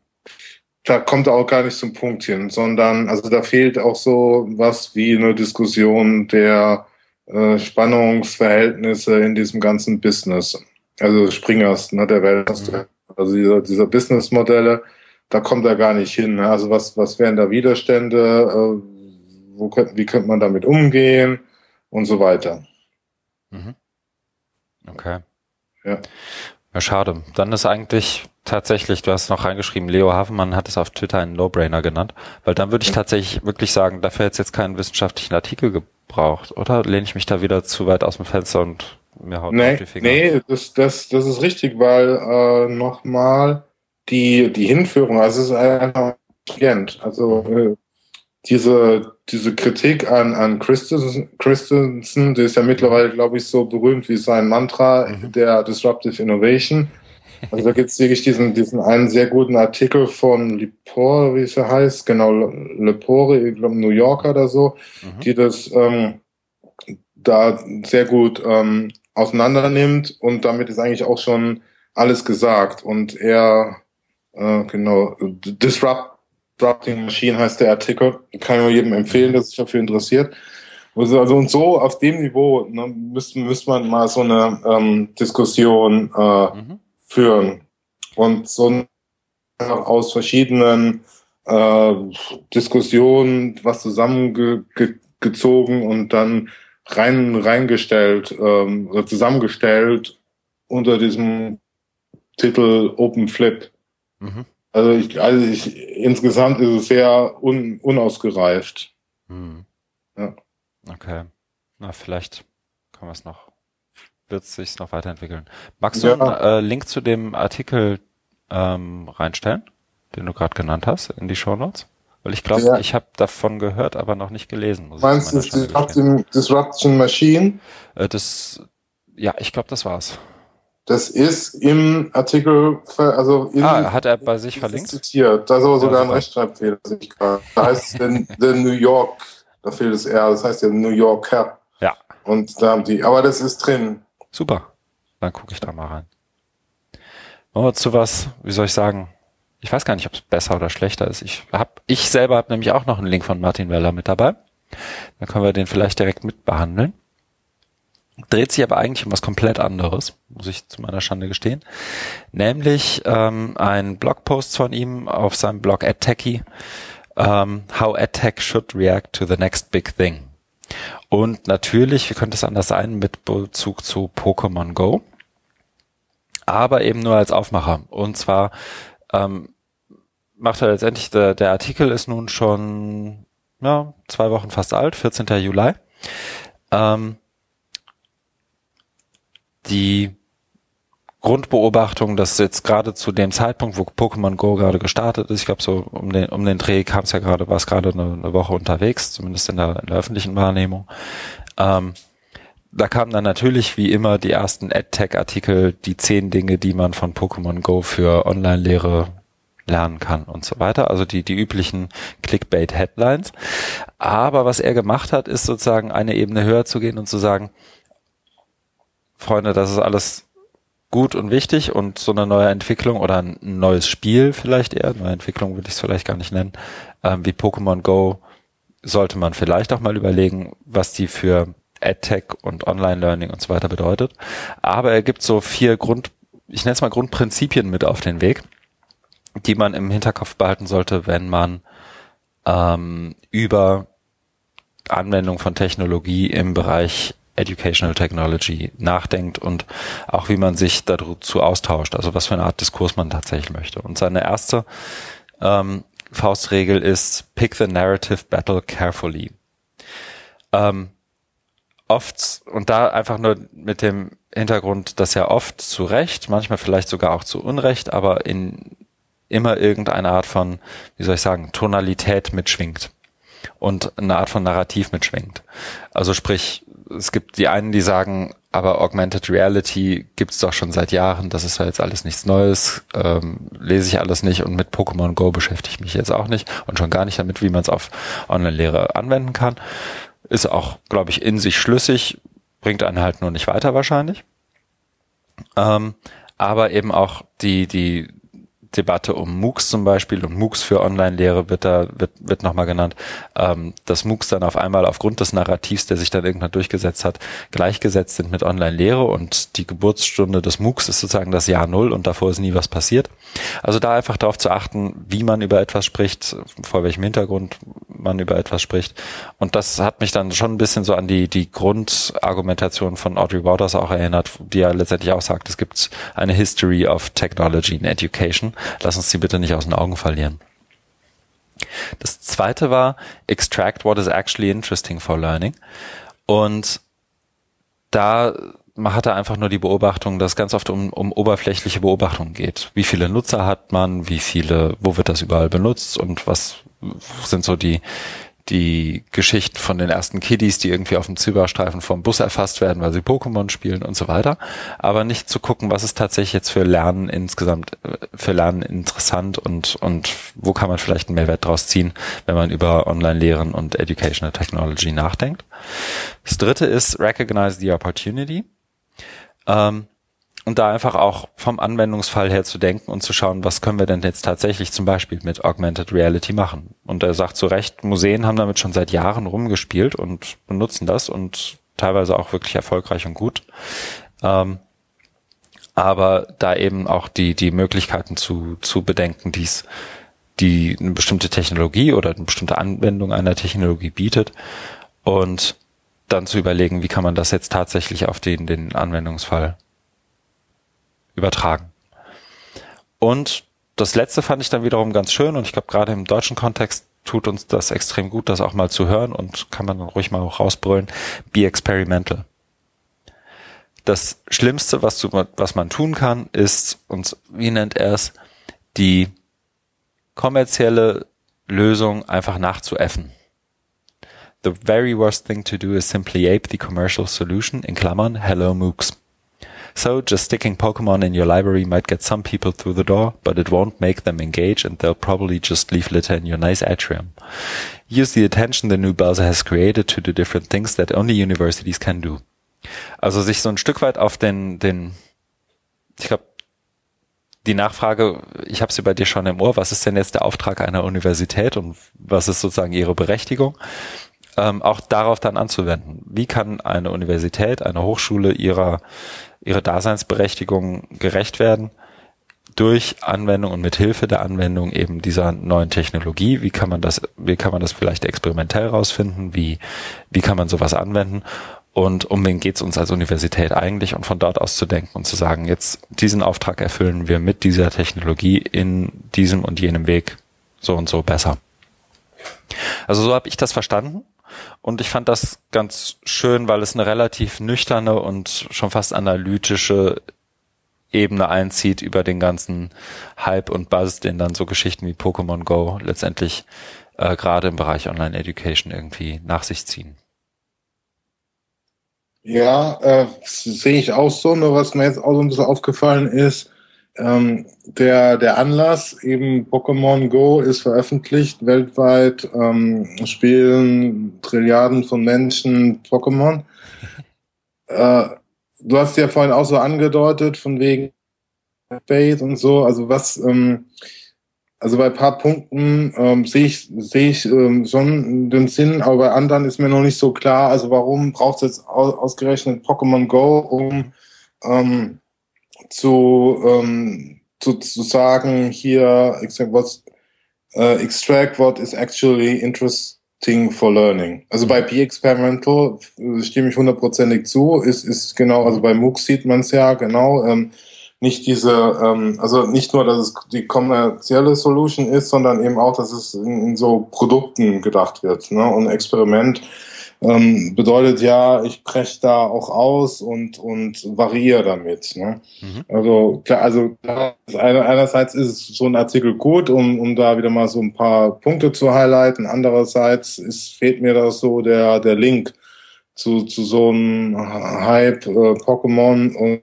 da kommt er auch gar nicht zum Punkt hin, sondern also da fehlt auch so was wie eine Diskussion der äh, Spannungsverhältnisse in diesem ganzen Business. Also Springers, ne, der Welt, also dieser, dieser Businessmodelle, da kommt er gar nicht hin. Also was, was wären da Widerstände? Äh, wo könnte, wie könnte man damit umgehen und so weiter. Mhm. Okay. Ja. Ja, schade. Dann ist eigentlich tatsächlich, du hast noch reingeschrieben, Leo Hafenmann hat es auf Twitter einen No-Brainer genannt, weil dann würde ich tatsächlich wirklich sagen, dafür hätte es jetzt keinen wissenschaftlichen Artikel gebraucht, oder? Lehne ich mich da wieder zu weit aus dem Fenster und mir haut Nee, auf die Finger? nee das, das, das ist richtig, weil äh, nochmal die, die Hinführung, also es ist einfach intelligent. Also äh, diese, diese Kritik an, an Christensen, Christensen, die ist ja mittlerweile, glaube ich, so berühmt wie sein Mantra Mhm. der Disruptive Innovation. Also da gibt es wirklich diesen, diesen einen sehr guten Artikel von Lepore, wie es ja heißt, genau, Lepore, ich glaube New Yorker oder so, Mhm. die das ähm, da sehr gut ähm, auseinander nimmt und damit ist eigentlich auch schon alles gesagt und er äh, genau Disrupt, Disrupting Machine heißt der Artikel kann ich nur jedem empfehlen der sich dafür interessiert also also und so auf dem Niveau ne, müsste müsste man mal so eine ähm, Diskussion äh, Mhm. führen und so aus verschiedenen äh, Diskussionen was zusammengezogen und dann rein reingestellt ähm, oder zusammengestellt unter diesem Titel Open Flip. Mhm. Also ich, also ich insgesamt ist es sehr un, unausgereift. Mhm. Ja. Okay. Na, vielleicht kann man es noch, wird es sich noch weiterentwickeln. Magst Ja. du einen äh, Link zu dem Artikel ähm, reinstellen, den du gerade genannt hast, in die Shownotes? Weil ich glaube, Ja. ich habe davon gehört, aber noch nicht gelesen. Muss Meinst du Disruption, Disruption Machine? Äh, das, ja, ich glaube, das war's. Das ist im Artikel, also in, Ah, hat er bei sich verlinkt? zitiert. Da ist aber sogar ein super. Rechtschreibfehler. sehe ich gerade. Da heißt es the, New York, da fehlt das R, das heißt ja New Yorker. Ja. Und da haben die, aber das ist drin. Super. Dann gucke ich da mal rein. Wollen wir zu was, wie soll ich sagen? Ich weiß gar nicht, ob es besser oder schlechter ist. Ich hab, ich selber habe nämlich auch noch einen Link von Martin Weller mit dabei. Dann können wir den vielleicht direkt mit behandeln. Dreht sich aber eigentlich um was komplett anderes, muss ich zu meiner Schande gestehen. Nämlich ähm, ein Blogpost von ihm auf seinem Blog AdTechie, ähm, How AdTech Should React to the Next Big Thing. Und natürlich, wie könnte es anders sein, mit Bezug zu Pokémon Go. Aber eben nur als Aufmacher. Und zwar ähm, macht er letztendlich, der, der Artikel ist nun schon ja, zwei Wochen fast alt, 14. Juli. Ähm, die Grundbeobachtung, dass jetzt gerade zu dem Zeitpunkt, wo Pokémon Go gerade gestartet ist, ich glaube so um den um den Dreh kam es ja gerade, war es gerade eine, eine Woche unterwegs, zumindest in der, in der öffentlichen Wahrnehmung. Ähm, da kamen dann natürlich wie immer die ersten AdTech-Artikel, die zehn Dinge, die man von Pokémon Go für Online-Lehre lernen kann und so weiter. Also die, die üblichen Clickbait-Headlines. Aber was er gemacht hat, ist sozusagen eine Ebene höher zu gehen und zu sagen, Freunde, das ist alles gut und wichtig und so eine neue Entwicklung oder ein neues Spiel vielleicht eher, neue Entwicklung würde ich es vielleicht gar nicht nennen, ähm, wie Pokémon Go sollte man vielleicht auch mal überlegen, was die für AdTech und Online-Learning und so weiter bedeutet. Aber er gibt so vier Grund, ich nenne es mal Grundprinzipien mit auf den Weg, die man im Hinterkopf behalten sollte, wenn man ähm, über Anwendung von Technologie im Bereich Educational Technology nachdenkt und auch wie man sich dazu austauscht, also was für eine Art Diskurs man tatsächlich möchte. Und seine erste ähm, Faustregel ist Pick the narrative battle carefully. Ähm, oft, und da einfach nur mit dem Hintergrund, dass ja oft zu Recht, manchmal vielleicht sogar auch zu Unrecht, aber in immer irgendeine Art von, wie soll ich sagen, Tonalität mitschwingt und eine Art von Narrativ mitschwingt. Also sprich, es gibt die einen, die sagen, aber Augmented Reality gibt's doch schon seit Jahren, das ist ja jetzt alles nichts Neues, ähm, lese ich alles nicht und mit Pokémon Go beschäftige ich mich jetzt auch nicht und schon gar nicht damit, wie man es auf Online-Lehre anwenden kann. Ist auch, glaube ich, in sich schlüssig, bringt einen halt nur nicht weiter wahrscheinlich. Ähm, aber eben auch die, die Debatte um MOOCs zum Beispiel und MOOCs für Online-Lehre wird da, wird, wird nochmal genannt, ähm, dass MOOCs dann auf einmal aufgrund des Narrativs, der sich dann irgendwann durchgesetzt hat, gleichgesetzt sind mit Online-Lehre und die Geburtsstunde des MOOCs ist sozusagen das Jahr Null und davor ist nie was passiert. Also da einfach darauf zu achten, wie man über etwas spricht, vor welchem Hintergrund man über etwas spricht. Und das hat mich dann schon ein bisschen so an die, die Grundargumentation von Audrey Waters auch erinnert, die ja letztendlich auch sagt, es gibt eine History of Technology in Education Lass uns die bitte nicht aus den Augen verlieren. Das zweite war extract what is actually interesting for learning. Und da man hatte einfach nur die Beobachtung, dass ganz oft um, um oberflächliche Beobachtungen geht. Wie viele Nutzer hat man, wie viele, wo wird das überall benutzt und was sind so die, die Geschichten von den ersten Kiddies, die irgendwie auf dem Zyberstreifen vom Bus erfasst werden, weil sie Pokémon spielen und so weiter. Aber nicht zu gucken, was ist tatsächlich jetzt für Lernen insgesamt, äh, für Lernen interessant und, und wo kann man vielleicht einen Mehrwert draus ziehen, wenn man über Online-Lehren und Educational Technology nachdenkt. Das dritte ist Recognize the Opportunity. Ähm, und da einfach auch vom Anwendungsfall her zu denken und zu schauen, was können wir denn jetzt tatsächlich zum Beispiel mit Augmented Reality machen. Und er sagt zu Recht, Museen haben damit schon seit Jahren rumgespielt und benutzen das und teilweise auch wirklich erfolgreich und gut. Ähm, aber da eben auch die, die Möglichkeiten zu, zu bedenken, die's, die eine bestimmte Technologie oder eine bestimmte Anwendung einer Technologie bietet und dann zu überlegen, wie kann man das jetzt tatsächlich auf den, den Anwendungsfall übertragen. Und das letzte fand ich dann wiederum ganz schön und ich glaube gerade im deutschen Kontext tut uns das extrem gut, das auch mal zu hören und kann man dann ruhig mal auch rausbrüllen. Be experimental. Das Schlimmste, was, du, was man tun kann, ist, und wie nennt er es, die kommerzielle Lösung einfach nachzuäffen. The very worst thing to do is simply ape the commercial solution, in Klammern, hello MOOCs. So just sticking Pokemon in your library might get some people through the door, but it won't make them engage and they'll probably just leave litter in your nice atrium. Use the attention the new browser has created to do different things that only universities can do. Also sich so ein Stück weit auf den, den, ich glaube, die Nachfrage, ich habe sie bei dir schon im Ohr, was ist denn jetzt der Auftrag einer Universität und was ist sozusagen ihre Berechtigung? Ähm, auch darauf dann anzuwenden. Wie kann eine Universität, eine Hochschule ihrer ihre Daseinsberechtigung gerecht werden durch Anwendung und mit Hilfe der Anwendung eben dieser neuen Technologie. Wie kann man das, wie kann man das vielleicht experimentell rausfinden? Wie, wie kann man sowas anwenden? Und um wen geht's uns als Universität eigentlich? Und von dort aus zu denken und zu sagen, jetzt diesen Auftrag erfüllen wir mit dieser Technologie in diesem und jenem Weg so und so besser. Also so habe ich das verstanden. Und ich fand das ganz schön, weil es eine relativ nüchterne und schon fast analytische Ebene einzieht über den ganzen Hype und Buzz, den dann so Geschichten wie Pokémon Go letztendlich äh, gerade im Bereich Online Education irgendwie nach sich ziehen. Ja, äh, sehe ich auch so. Nur was mir jetzt auch so ein bisschen aufgefallen ist, ähm, der, der Anlass, eben Pokémon Go ist veröffentlicht, weltweit ähm, spielen Trilliarden von Menschen Pokémon. Äh, du hast ja vorhin auch so angedeutet, von wegen Faith und so, also was, ähm, also bei paar Punkten ähm, sehe ich, sehe ich ähm, schon den Sinn, aber bei anderen ist mir noch nicht so klar, also warum braucht es jetzt aus, ausgerechnet Pokémon Go, um ähm, zu, ähm, zu, zu sagen, hier, was, uh, extract what is actually interesting for learning. Also bei P-Experimental stimme ich hundertprozentig zu, ist, ist genau, also bei MOOC sieht man es ja, genau, ähm, nicht diese, ähm, also nicht nur, dass es die kommerzielle Solution ist, sondern eben auch, dass es in, in so Produkten gedacht wird. Ne? Und Experiment ähm, bedeutet ja, ich breche da auch aus und, und variiere damit. Ne? Mhm. Also, klar, also einerseits ist so ein Artikel gut, um, um da wieder mal so ein paar Punkte zu highlighten. Andererseits ist, fehlt mir da so der, der Link zu, zu so einem Hype äh, Pokémon und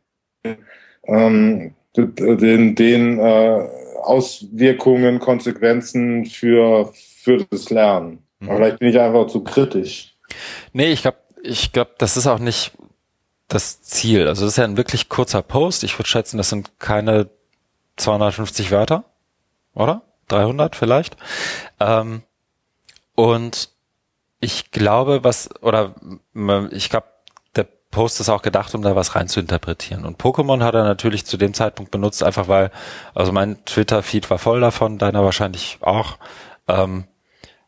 ähm, den, den äh, Auswirkungen, Konsequenzen für, für das Lernen. Mhm. Vielleicht bin ich einfach zu kritisch. Nee, ich glaube, ich glaube, das ist auch nicht das Ziel. Also das ist ja ein wirklich kurzer Post. Ich würde schätzen, das sind keine 250 Wörter, oder? 300 vielleicht. Ähm, und ich glaube, was, oder ich glaube, der Post ist auch gedacht, um da was rein zu interpretieren. Und Pokémon hat er natürlich zu dem Zeitpunkt benutzt, einfach weil, also mein Twitter-Feed war voll davon, deiner wahrscheinlich auch. Ähm,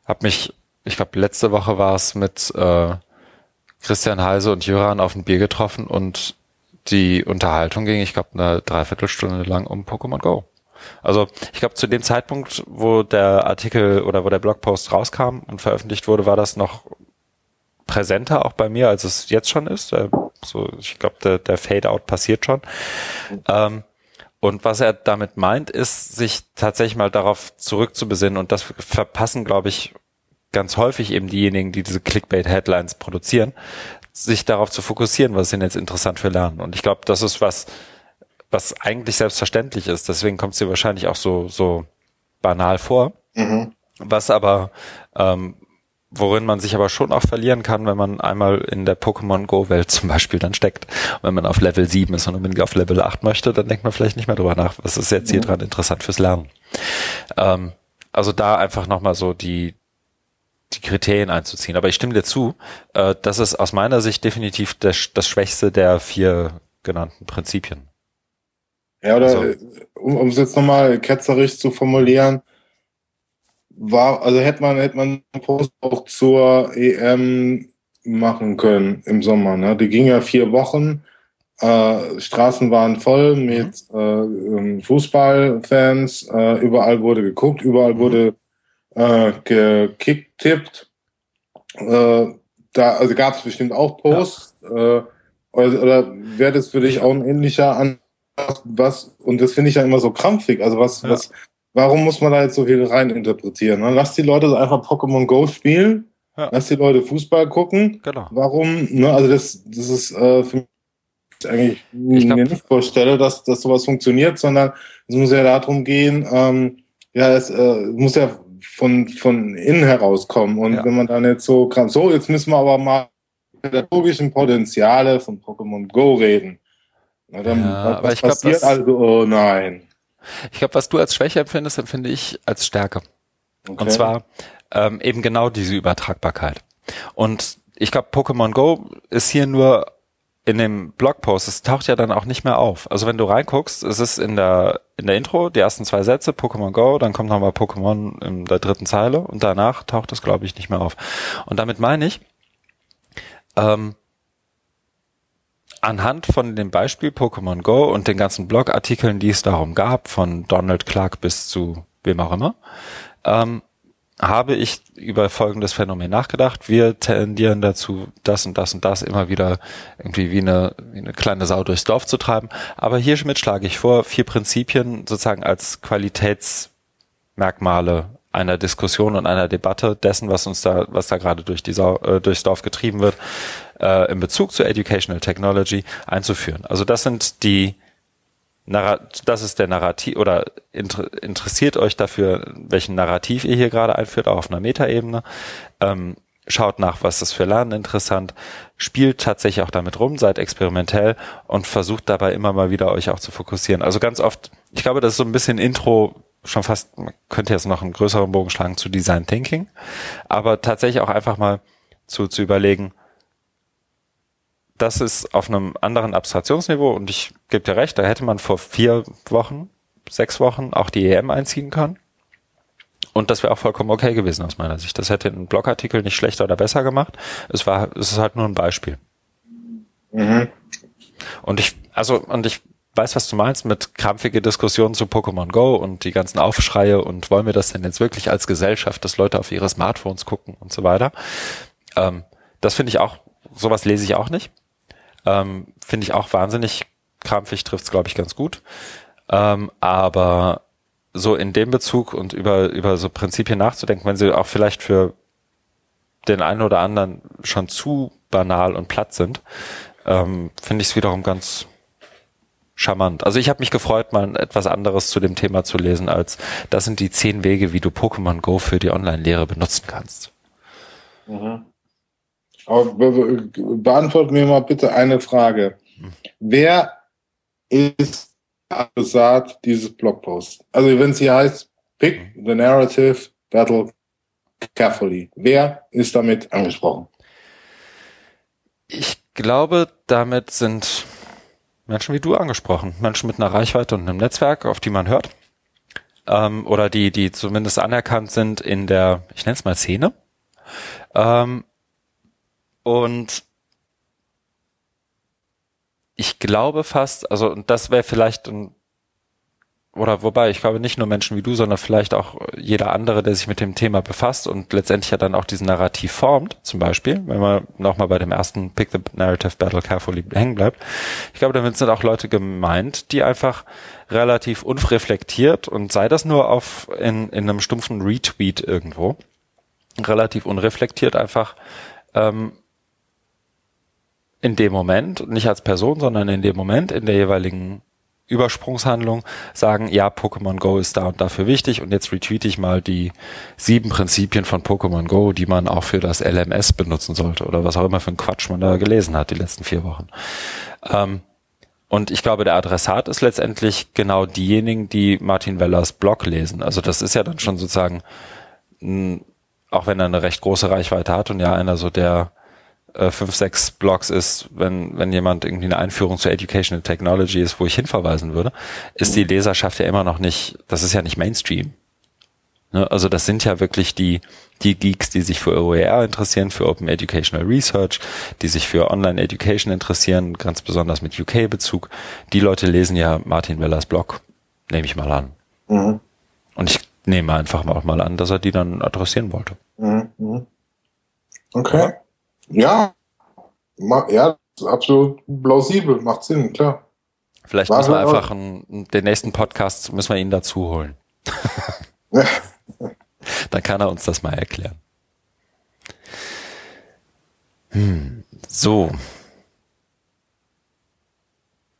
hab mich ich glaube, letzte Woche war es mit äh, Christian Heise und Jöran auf ein Bier getroffen und die Unterhaltung ging, ich glaube, eine Dreiviertelstunde lang um Pokémon Go. Also ich glaube, zu dem Zeitpunkt, wo der Artikel oder wo der Blogpost rauskam und veröffentlicht wurde, war das noch präsenter auch bei mir, als es jetzt schon ist. Äh, so, ich glaube, der, der Fade-out passiert schon. Ähm, und was er damit meint, ist, sich tatsächlich mal darauf zurückzubesinnen. Und das verpassen, glaube ich, ganz häufig eben diejenigen, die diese Clickbait-Headlines produzieren, sich darauf zu fokussieren, was ist denn jetzt interessant für Lernen. Und ich glaube, das ist was, was eigentlich selbstverständlich ist. Deswegen kommt es dir wahrscheinlich auch so, so banal vor. Mhm. Was aber, ähm, worin man sich aber schon auch verlieren kann, wenn man einmal in der Pokémon Go-Welt zum Beispiel dann steckt. Und wenn man auf Level 7 ist und unbedingt auf Level 8 möchte, dann denkt man vielleicht nicht mehr drüber nach, was ist jetzt hier mhm. dran interessant fürs Lernen. Ähm, also da einfach nochmal so die, die Kriterien einzuziehen. Aber ich stimme dir zu, äh, das ist aus meiner Sicht definitiv das, das Schwächste der vier genannten Prinzipien. Ja, oder also, um, um es jetzt nochmal ketzerisch zu formulieren, war, also hätte man, hätte man einen Post auch zur EM machen können im Sommer. Ne? Die ging ja vier Wochen. Äh, Straßen waren voll mit mhm. äh, ähm, Fußballfans. Äh, überall wurde geguckt, überall mhm. wurde äh, gekickt-tippt. Äh, da also gab es bestimmt auch Posts. Ja. Äh, oder, oder wäre das für dich auch ein ähnlicher an was? Und das finde ich ja immer so krampfig. Also was, ja. was, warum muss man da jetzt so viel rein interpretieren? Ne? Lass die Leute einfach Pokémon Go spielen. Ja. Lass die Leute Fußball gucken. Genau. Warum? Ne? Also das, das ist äh, für mich eigentlich ich glaub, mir nicht vorstelle, dass, dass sowas funktioniert, sondern es muss ja darum gehen, ähm, ja, es äh, muss ja von, von innen herauskommen. Und ja. wenn man dann jetzt so kann, so, jetzt müssen wir aber mal pädagogischen Potenziale von Pokémon Go reden. Na, dann, ja, was passiert glaub, also? Oh nein. Ich glaube, was du als Schwäche empfindest, empfinde ich als Stärke. Okay. Und zwar ähm, eben genau diese Übertragbarkeit. Und ich glaube, Pokémon Go ist hier nur in dem Blogpost, es taucht ja dann auch nicht mehr auf. Also wenn du reinguckst, es ist in der, in der Intro, die ersten zwei Sätze, Pokémon Go, dann kommt nochmal Pokémon in der dritten Zeile und danach taucht es, glaube ich, nicht mehr auf. Und damit meine ich, ähm, anhand von dem Beispiel Pokémon Go und den ganzen Blogartikeln, die es darum gab, von Donald Clark bis zu wem auch immer, ähm, habe ich über folgendes Phänomen nachgedacht. Wir tendieren dazu, das und das und das immer wieder irgendwie wie eine, wie eine kleine Sau durchs Dorf zu treiben. Aber hiermit schlage ich vor, vier Prinzipien sozusagen als Qualitätsmerkmale einer Diskussion und einer Debatte dessen, was uns da, was da gerade durch die Sau, äh, durchs Dorf getrieben wird, äh, in Bezug zu Educational Technology einzuführen. Also das sind die das ist der Narrativ oder inter, interessiert euch dafür, welchen Narrativ ihr hier gerade einführt, auch auf einer Metaebene. Ähm, schaut nach, was ist für Lernen interessant, spielt tatsächlich auch damit rum, seid experimentell und versucht dabei immer mal wieder euch auch zu fokussieren. Also ganz oft, ich glaube, das ist so ein bisschen Intro, schon fast, man könnte jetzt noch einen größeren Bogen schlagen zu Design Thinking, aber tatsächlich auch einfach mal zu, zu überlegen, das ist auf einem anderen Abstraktionsniveau und ich gebe dir recht, da hätte man vor vier Wochen, sechs Wochen auch die EM einziehen können. Und das wäre auch vollkommen okay gewesen aus meiner Sicht. Das hätte einen Blogartikel nicht schlechter oder besser gemacht. Es war, es ist halt nur ein Beispiel. Mhm. Und ich, also, und ich weiß, was du meinst mit krampfige Diskussionen zu Pokémon Go und die ganzen Aufschreie und wollen wir das denn jetzt wirklich als Gesellschaft, dass Leute auf ihre Smartphones gucken und so weiter. Ähm, das finde ich auch, sowas lese ich auch nicht. Ähm, Finde ich auch wahnsinnig krampfig, trifft es, glaube ich, ganz gut. Ähm, aber so in dem Bezug und über, über so Prinzipien nachzudenken, wenn sie auch vielleicht für den einen oder anderen schon zu banal und platt sind, ähm, finde ich es wiederum ganz charmant. Also ich habe mich gefreut, mal etwas anderes zu dem Thema zu lesen, als das sind die zehn Wege, wie du Pokémon Go für die Online-Lehre benutzen kannst. Mhm. Aber be beantwort mir mal bitte eine Frage. Wer ist Adressat dieses Blogposts? Also wenn es hier heißt, pick the narrative battle carefully. Wer ist damit angesprochen? Ich glaube, damit sind Menschen wie du angesprochen. Menschen mit einer Reichweite und einem Netzwerk, auf die man hört. Ähm, oder die, die zumindest anerkannt sind in der, ich nenne es mal Szene. Ähm, und ich glaube fast, also das wäre vielleicht ein, oder wobei, ich glaube nicht nur Menschen wie du, sondern vielleicht auch jeder andere, der sich mit dem Thema befasst und letztendlich ja dann auch diesen Narrativ formt, zum Beispiel, wenn man nochmal bei dem ersten Pick the Narrative Battle Carefully hängen bleibt. Ich glaube, damit sind auch Leute gemeint, die einfach relativ unreflektiert und sei das nur auf in, in einem stumpfen Retweet irgendwo, relativ unreflektiert einfach ähm, in dem Moment, nicht als Person, sondern in dem Moment, in der jeweiligen Übersprungshandlung sagen, ja, Pokémon Go ist da und dafür wichtig und jetzt retweete ich mal die sieben Prinzipien von Pokémon Go, die man auch für das LMS benutzen sollte oder was auch immer für ein Quatsch man da gelesen hat die letzten vier Wochen. Ähm, und ich glaube, der Adressat ist letztendlich genau diejenigen, die Martin Wellers Blog lesen. Also das ist ja dann schon sozusagen, auch wenn er eine recht große Reichweite hat und ja einer so der äh, fünf, sechs Blogs ist, wenn, wenn jemand irgendwie eine Einführung zur Educational Technology ist, wo ich hinverweisen würde, ist die Leserschaft ja immer noch nicht, das ist ja nicht Mainstream. Ne? Also das sind ja wirklich die, die Geeks, die sich für OER interessieren, für Open Educational Research, die sich für Online Education interessieren, ganz besonders mit UK-Bezug. Die Leute lesen ja Martin Wellers Blog, nehme ich mal an. Mhm. Und ich nehme einfach auch mal an, dass er die dann adressieren wollte. Mhm. mhm. Okay. Ja, ja, absolut plausibel, macht Sinn, klar. Vielleicht müssen wir einfach einen, den nächsten Podcast müssen wir ihn dazu holen. Dann kann er uns das mal erklären. Hm, so.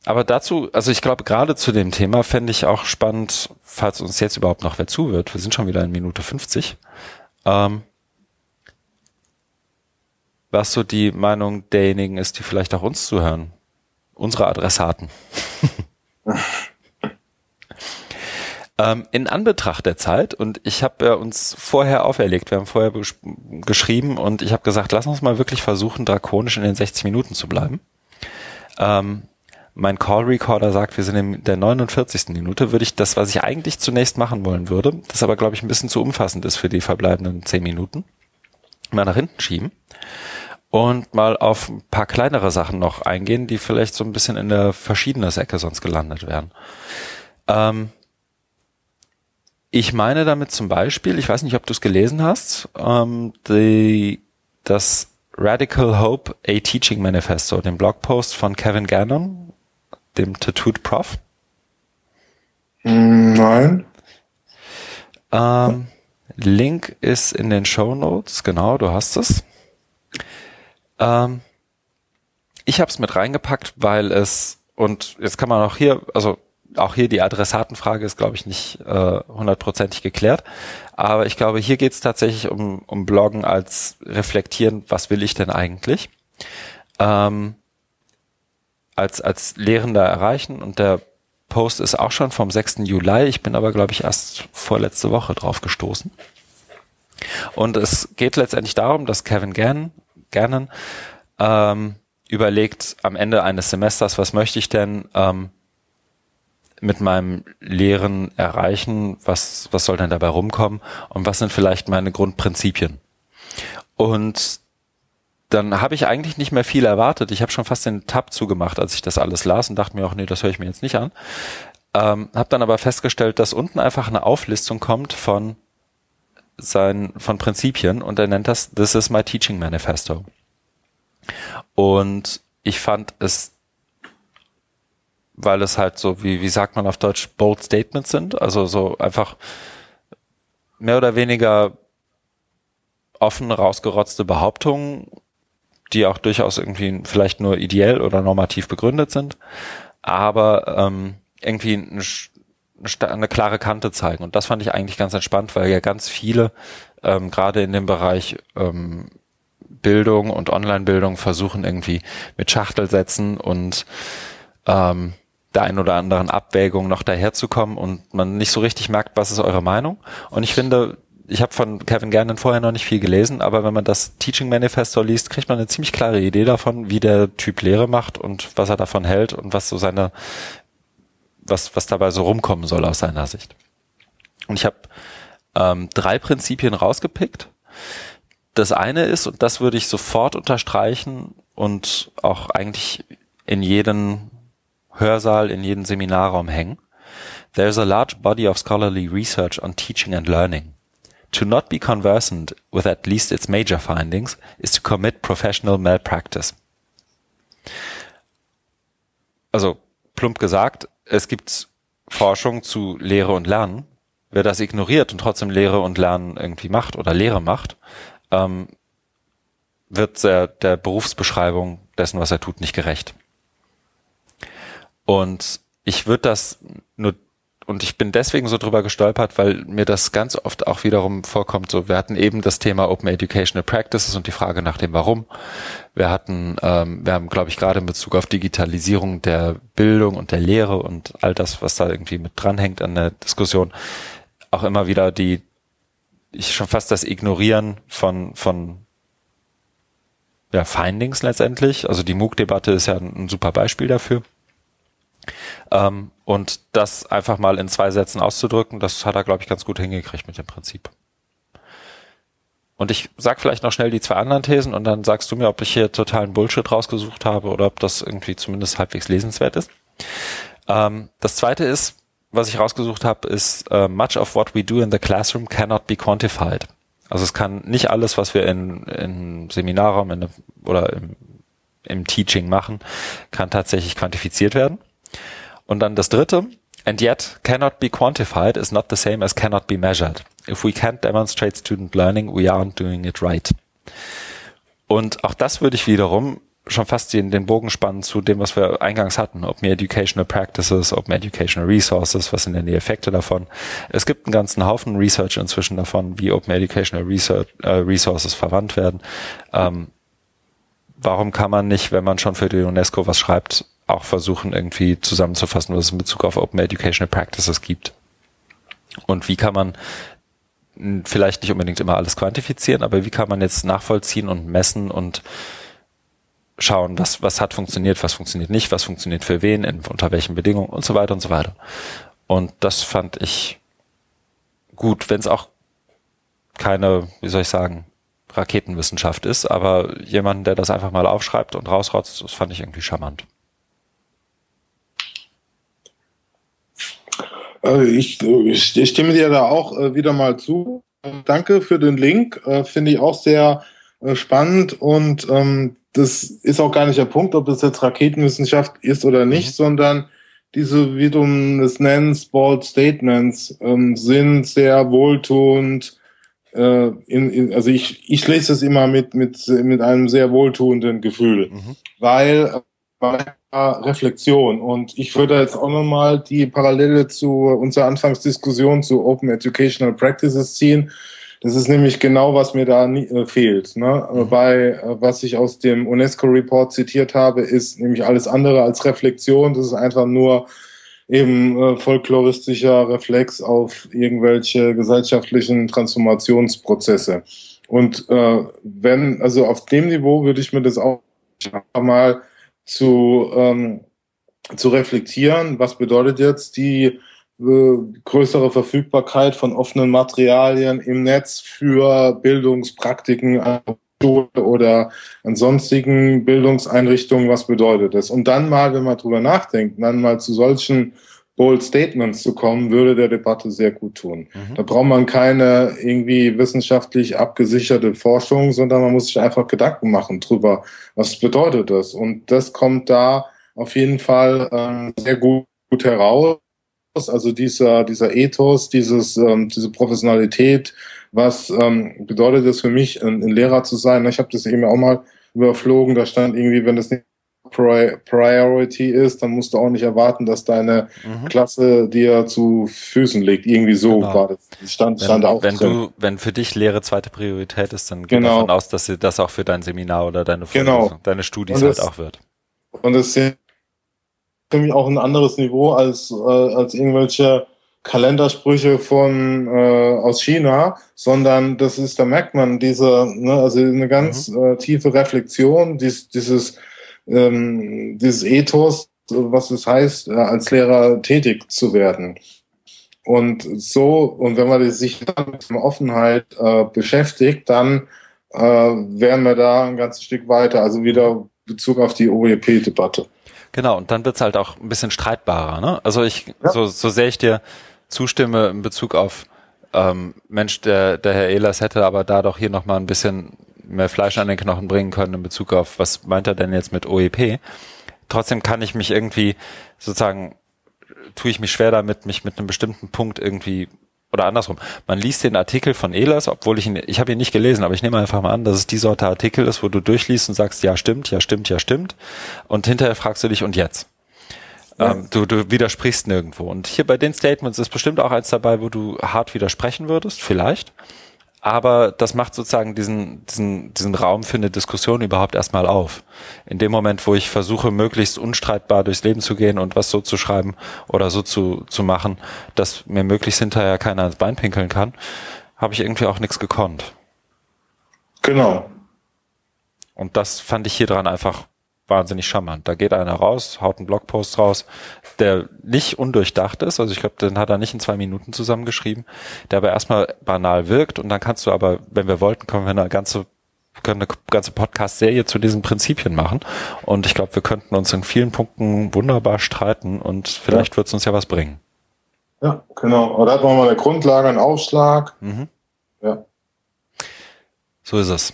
Aber dazu, also ich glaube, gerade zu dem Thema fände ich auch spannend, falls uns jetzt überhaupt noch wer zuhört. Wir sind schon wieder in Minute 50. Ähm, was so die Meinung derjenigen ist, die vielleicht auch uns zuhören. Unsere Adressaten. ähm, in Anbetracht der Zeit, und ich habe ja uns vorher auferlegt, wir haben vorher geschrieben und ich habe gesagt, lass uns mal wirklich versuchen, drakonisch in den 60 Minuten zu bleiben. Ähm, mein Call Recorder sagt, wir sind in der 49. Minute, würde ich das, was ich eigentlich zunächst machen wollen würde, das aber, glaube ich, ein bisschen zu umfassend ist für die verbleibenden 10 Minuten, mal nach hinten schieben und mal auf ein paar kleinere Sachen noch eingehen, die vielleicht so ein bisschen in der Verschiedenes-Ecke sonst gelandet werden. Ähm, ich meine damit zum Beispiel, ich weiß nicht, ob du es gelesen hast, ähm, die, das Radical Hope A Teaching Manifesto, den Blogpost von Kevin Gannon, dem Tattooed Prof. Nein. Ähm, Link ist in den Show Notes, genau, du hast es. Ähm, ich habe es mit reingepackt, weil es, und jetzt kann man auch hier, also auch hier die Adressatenfrage ist, glaube ich, nicht äh, hundertprozentig geklärt. Aber ich glaube, hier geht es tatsächlich um, um Bloggen als reflektieren, was will ich denn eigentlich? Ähm, als, als Lehrender erreichen und der Post ist auch schon vom 6. Juli. Ich bin aber, glaube ich, erst vorletzte Woche drauf gestoßen. Und es geht letztendlich darum, dass Kevin Gannon, Gannon ähm, überlegt am Ende eines Semesters, was möchte ich denn ähm, mit meinem Lehren erreichen? Was, was soll denn dabei rumkommen? Und was sind vielleicht meine Grundprinzipien? Und dann habe ich eigentlich nicht mehr viel erwartet. Ich habe schon fast den Tab zugemacht, als ich das alles las und dachte mir auch, nee, das höre ich mir jetzt nicht an. Ähm, habe dann aber festgestellt, dass unten einfach eine Auflistung kommt von sein, von Prinzipien und er nennt das This is my teaching manifesto. Und ich fand es, weil es halt so, wie, wie sagt man auf Deutsch, bold Statements sind, also so einfach mehr oder weniger offen rausgerotzte Behauptungen, die auch durchaus irgendwie vielleicht nur ideell oder normativ begründet sind, aber ähm, irgendwie eine, eine klare Kante zeigen. Und das fand ich eigentlich ganz entspannt, weil ja ganz viele, ähm, gerade in dem Bereich ähm, Bildung und Online-Bildung versuchen irgendwie mit Schachtelsätzen und ähm, der ein oder anderen Abwägung noch daherzukommen und man nicht so richtig merkt, was ist eure Meinung. Und ich finde, ich habe von Kevin Gannon vorher noch nicht viel gelesen, aber wenn man das Teaching Manifesto liest, kriegt man eine ziemlich klare Idee davon, wie der Typ Lehre macht und was er davon hält und was so seine, was, was dabei so rumkommen soll aus seiner Sicht. Und ich habe ähm, drei Prinzipien rausgepickt. Das eine ist, und das würde ich sofort unterstreichen und auch eigentlich in jeden Hörsaal, in jeden Seminarraum hängen. There is a large body of scholarly research on teaching and learning. To not be conversant with at least its major findings is to commit professional malpractice. Also plump gesagt, es gibt Forschung zu Lehre und Lernen. Wer das ignoriert und trotzdem Lehre und Lernen irgendwie macht oder Lehre macht, ähm, wird der, der Berufsbeschreibung dessen, was er tut, nicht gerecht. Und ich würde das nur und ich bin deswegen so drüber gestolpert, weil mir das ganz oft auch wiederum vorkommt. So, wir hatten eben das Thema Open Educational Practices und die Frage nach dem Warum. Wir hatten, ähm, wir haben, glaube ich, gerade in Bezug auf Digitalisierung der Bildung und der Lehre und all das, was da irgendwie mit dranhängt an der Diskussion, auch immer wieder die, ich schon fast das Ignorieren von von ja, Findings letztendlich. Also die MOOC-Debatte ist ja ein, ein super Beispiel dafür. Ähm, und das einfach mal in zwei Sätzen auszudrücken, das hat er, glaube ich, ganz gut hingekriegt mit dem Prinzip. Und ich sag vielleicht noch schnell die zwei anderen Thesen und dann sagst du mir, ob ich hier totalen Bullshit rausgesucht habe oder ob das irgendwie zumindest halbwegs lesenswert ist. Ähm, das zweite ist, was ich rausgesucht habe, ist uh, much of what we do in the classroom cannot be quantified. Also es kann nicht alles, was wir in, in Seminarraum in, oder im, im Teaching machen, kann tatsächlich quantifiziert werden. Und dann das dritte, and yet cannot be quantified is not the same as cannot be measured. If we can't demonstrate student learning, we aren't doing it right. Und auch das würde ich wiederum schon fast den, den Bogen spannen zu dem, was wir eingangs hatten. Open Educational Practices, Open Educational Resources, was sind denn die Effekte davon? Es gibt einen ganzen Haufen Research inzwischen davon, wie Open Educational Research, äh, Resources verwandt werden. Ähm, warum kann man nicht, wenn man schon für die UNESCO was schreibt, auch versuchen, irgendwie zusammenzufassen, was es in Bezug auf Open Educational Practices gibt. Und wie kann man vielleicht nicht unbedingt immer alles quantifizieren, aber wie kann man jetzt nachvollziehen und messen und schauen, was, was hat funktioniert, was funktioniert nicht, was funktioniert für wen, in, unter welchen Bedingungen und so weiter und so weiter. Und das fand ich gut, wenn es auch keine, wie soll ich sagen, Raketenwissenschaft ist, aber jemand, der das einfach mal aufschreibt und rausrotzt, das fand ich irgendwie charmant. Äh, ich, ich, stimme dir da auch äh, wieder mal zu. Danke für den Link. Äh, finde ich auch sehr spannend und ähm, das ist auch gar nicht der Punkt, ob es jetzt Raketenwissenschaft ist oder nicht, mhm. sondern diese, wie du es nennst, Bold Statements ähm, sind sehr wohltuend. Äh, in, in, also ich, ich lese es immer mit, mit, mit einem sehr wohltuenden Gefühl, mhm. weil Reflexion. Und ich würde jetzt auch nochmal die Parallele zu unserer Anfangsdiskussion zu Open Educational Practices ziehen. Das ist nämlich genau, was mir da nie, äh, fehlt. Ne? Mhm. Bei, äh, was ich aus dem UNESCO-Report zitiert habe, ist nämlich alles andere als Reflexion. Das ist einfach nur eben äh, folkloristischer Reflex auf irgendwelche gesellschaftlichen Transformationsprozesse. Und äh, wenn, also auf dem Niveau würde ich mir das auch mal zu, ähm, zu reflektieren, was bedeutet jetzt die äh, größere Verfügbarkeit von offenen Materialien im Netz für Bildungspraktiken oder an sonstigen Bildungseinrichtungen, was bedeutet das? Und dann mal, wenn man drüber nachdenkt, dann mal zu solchen bold Statements zu kommen, würde der Debatte sehr gut tun. Mhm. Da braucht man keine irgendwie wissenschaftlich abgesicherte Forschung, sondern man muss sich einfach Gedanken machen drüber, was bedeutet das? Und das kommt da auf jeden Fall ähm, sehr gut, gut heraus. Also dieser, dieser Ethos, dieses, ähm, diese Professionalität, was ähm, bedeutet es für mich, ein, ein Lehrer zu sein? Ich habe das eben auch mal überflogen, da stand irgendwie, wenn das nicht Priority ist, dann musst du auch nicht erwarten, dass deine mhm. Klasse dir zu Füßen liegt. Irgendwie so genau. war das. Stand, stand wenn, auch wenn drin. du, wenn für dich Lehre zweite Priorität ist, dann geh genau. davon aus, dass das auch für dein Seminar oder deine Vorlesung, genau. deine Studis halt auch wird. Und es ist für mich auch ein anderes Niveau als, äh, als irgendwelche Kalendersprüche von äh, aus China, sondern das ist, da merkt man diese, ne, also eine ganz mhm. äh, tiefe Reflexion, dies, dieses ähm, dieses Ethos, was es heißt, äh, als Lehrer tätig zu werden. Und so, und wenn man sich dann mit der Offenheit äh, beschäftigt, dann äh, wären wir da ein ganzes Stück weiter. Also wieder Bezug auf die OEP-Debatte. Genau, und dann wird's halt auch ein bisschen streitbarer. Ne? Also ich, ja. so, so sehr ich dir zustimme in Bezug auf ähm, Mensch, der, der Herr Ehlers hätte aber da doch hier nochmal ein bisschen mehr Fleisch an den Knochen bringen können in Bezug auf, was meint er denn jetzt mit OEP? Trotzdem kann ich mich irgendwie sozusagen, tue ich mich schwer damit, mich mit einem bestimmten Punkt irgendwie oder andersrum. Man liest den Artikel von Ehlers, obwohl ich ihn, ich habe ihn nicht gelesen, aber ich nehme einfach mal an, dass es die Sorte Artikel ist, wo du durchliest und sagst, ja stimmt, ja stimmt, ja stimmt. Und hinterher fragst du dich, und jetzt? Ja. Ähm, du, du widersprichst nirgendwo. Und hier bei den Statements ist bestimmt auch eins dabei, wo du hart widersprechen würdest, vielleicht aber das macht sozusagen diesen, diesen, diesen Raum für eine Diskussion überhaupt erstmal auf. In dem Moment, wo ich versuche, möglichst unstreitbar durchs Leben zu gehen und was so zu schreiben oder so zu, zu machen, dass mir möglichst hinterher keiner ins Bein pinkeln kann, habe ich irgendwie auch nichts gekonnt. Genau. Und das fand ich hier dran einfach wahnsinnig charmant. Da geht einer raus, haut einen Blogpost raus, der nicht undurchdacht ist. Also ich glaube, den hat er nicht in zwei Minuten zusammengeschrieben, der aber erstmal banal wirkt und dann kannst du aber, wenn wir wollten, können wir eine ganze können eine ganze Podcast-Serie zu diesen Prinzipien machen. Und ich glaube, wir könnten uns in vielen Punkten wunderbar streiten und vielleicht ja. wird es uns ja was bringen. Ja, genau. Oder hat man mal eine Grundlage, einen Aufschlag. Mhm. Ja. So ist es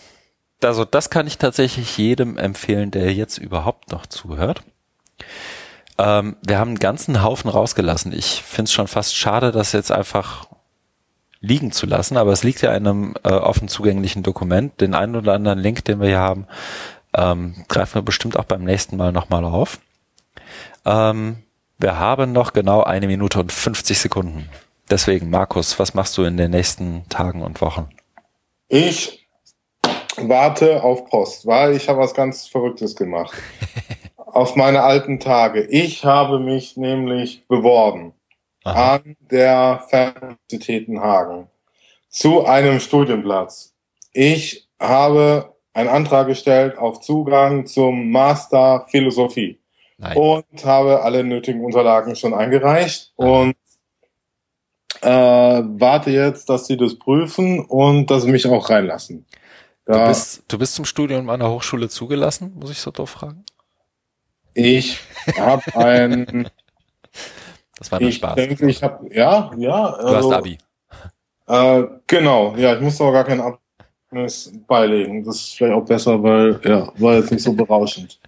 also das kann ich tatsächlich jedem empfehlen, der jetzt überhaupt noch zuhört. Ähm, wir haben einen ganzen Haufen rausgelassen. Ich finde es schon fast schade, das jetzt einfach liegen zu lassen, aber es liegt ja in einem äh, offen zugänglichen Dokument. Den einen oder anderen Link, den wir hier haben, ähm, greifen wir bestimmt auch beim nächsten Mal nochmal auf. Ähm, wir haben noch genau eine Minute und 50 Sekunden. Deswegen, Markus, was machst du in den nächsten Tagen und Wochen? Ich warte auf Post, weil ich habe was ganz Verrücktes gemacht. auf meine alten Tage. Ich habe mich nämlich beworben Aha. an der Fernuniversität Hagen zu einem Studienplatz. Ich habe einen Antrag gestellt auf Zugang zum Master Philosophie Nein. und habe alle nötigen Unterlagen schon eingereicht Aha. und äh, warte jetzt, dass sie das prüfen und dass sie mich auch reinlassen. Ja. Du, bist, du bist zum Studium an der Hochschule zugelassen, muss ich so doof fragen? Ich habe ein. Das war nur Spaß. Denke, ich habe ja, ja. Du also, hast Abi. Äh, genau, ja, ich musste auch gar kein Abschluss beilegen. Das ist vielleicht auch besser, weil ja, war jetzt nicht so berauschend.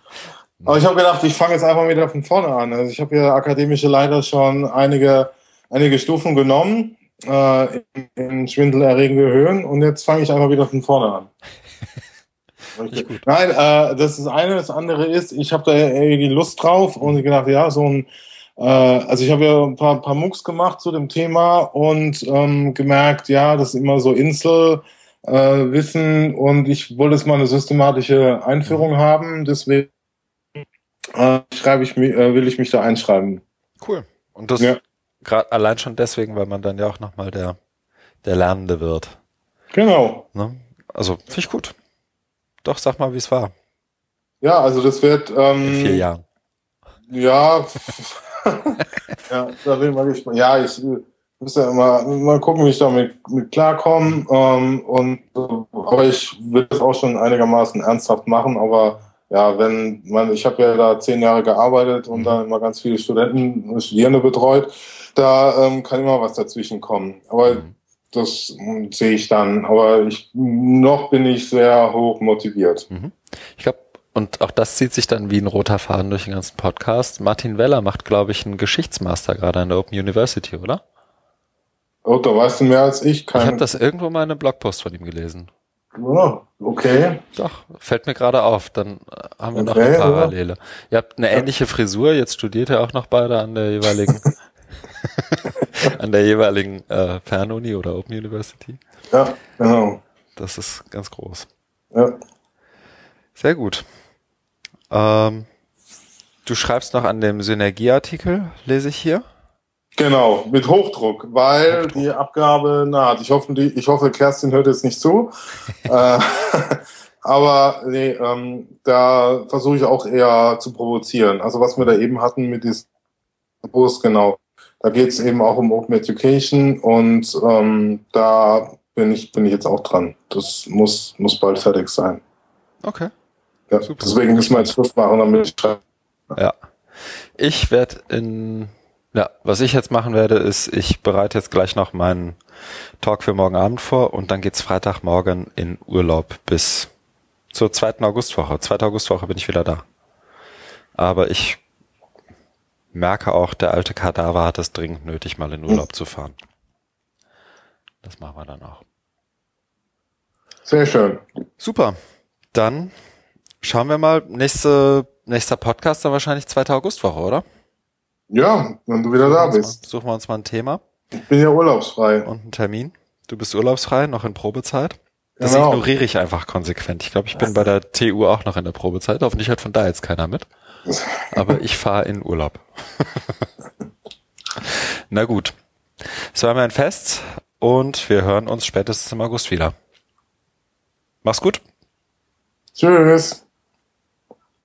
Aber ich habe gedacht, ich fange jetzt einfach wieder von vorne an. Also ich habe ja akademische Leiter schon einige, einige Stufen genommen äh, in, in schwindelerregende Höhen und jetzt fange ich einfach wieder von vorne an. Nein, äh, das ist eine. Das andere ist, ich habe da irgendwie Lust drauf und ich gedacht, ja, so ein, äh, also ich habe ja ein paar, paar MOOCs gemacht zu dem Thema und ähm, gemerkt, ja, das ist immer so Insel. Äh, Wissen und ich wollte jetzt mal eine systematische Einführung haben, deswegen äh, schreibe ich äh, will ich mich da einschreiben. Cool. Und das ja. Gerade allein schon deswegen, weil man dann ja auch nochmal der, der Lernende wird. Genau. Ne? Also, finde ich gut. Doch, sag mal, wie es war. Ja, also das wird. Ähm, In vier Jahren. Ja. ja, da bin ich mal gespannt. Ja, ich äh, muss ja immer mal gucken, wie ich damit mit klarkomme. Ähm, und, aber ich will das auch schon einigermaßen ernsthaft machen, aber ja, wenn man, ich habe ja da zehn Jahre gearbeitet und mhm. da immer ganz viele Studenten, Studierende betreut, da ähm, kann immer was dazwischen kommen. Aber mhm. das hm, sehe ich dann. Aber ich noch bin ich sehr hoch motiviert. Mhm. Ich glaube, und auch das zieht sich dann wie ein roter Faden durch den ganzen Podcast. Martin Weller macht, glaube ich, einen Geschichtsmaster gerade an der Open University, oder? Oh, da weißt du mehr als ich. Kein ich habe das irgendwo mal in einem Blogpost von ihm gelesen. Oh, okay. Doch, fällt mir gerade auf. Dann äh, haben wir okay, noch eine Parallele. Ja. Ihr habt eine ähnliche Frisur, jetzt studiert ihr auch noch beide an der jeweiligen an der jeweiligen äh, Fernuni oder Open University. Ja, genau. Das ist ganz groß. Ja. Sehr gut. Ähm, du schreibst noch an dem Synergieartikel, lese ich hier. Genau, mit Hochdruck, weil Hochdruck. die Abgabe naht. Ich hoffe, die, ich hoffe, Kerstin hört jetzt nicht zu. äh, aber nee, ähm, da versuche ich auch eher zu provozieren. Also was wir da eben hatten mit diesem Post, genau. Da geht es eben auch um Open Education und ähm, da bin ich, bin ich jetzt auch dran. Das muss, muss bald fertig sein. Okay. Ja, deswegen müssen wir jetzt Schluss machen, damit ich schreibe. Ja. Ich werde in ja, was ich jetzt machen werde, ist, ich bereite jetzt gleich noch meinen Talk für morgen Abend vor und dann geht's Freitagmorgen in Urlaub bis zur zweiten Augustwoche. Zweite Augustwoche bin ich wieder da. Aber ich merke auch, der alte Kadaver hat es dringend nötig, mal in Urlaub zu fahren. Das machen wir dann auch. Sehr schön. Super. Dann schauen wir mal. Nächste, nächster Podcast dann wahrscheinlich zweite Augustwoche, oder? Ja, wenn du wieder da bist. Mal, suchen wir uns mal ein Thema. Ich bin ja urlaubsfrei. Und einen Termin. Du bist urlaubsfrei, noch in Probezeit. Das genau. ignoriere ich einfach konsequent. Ich glaube, ich bin bei der TU auch noch in der Probezeit. Hoffentlich hört von da jetzt keiner mit. Aber ich fahre in Urlaub. Na gut. Es war mir ein Fest und wir hören uns spätestens im August wieder. Mach's gut. Tschüss.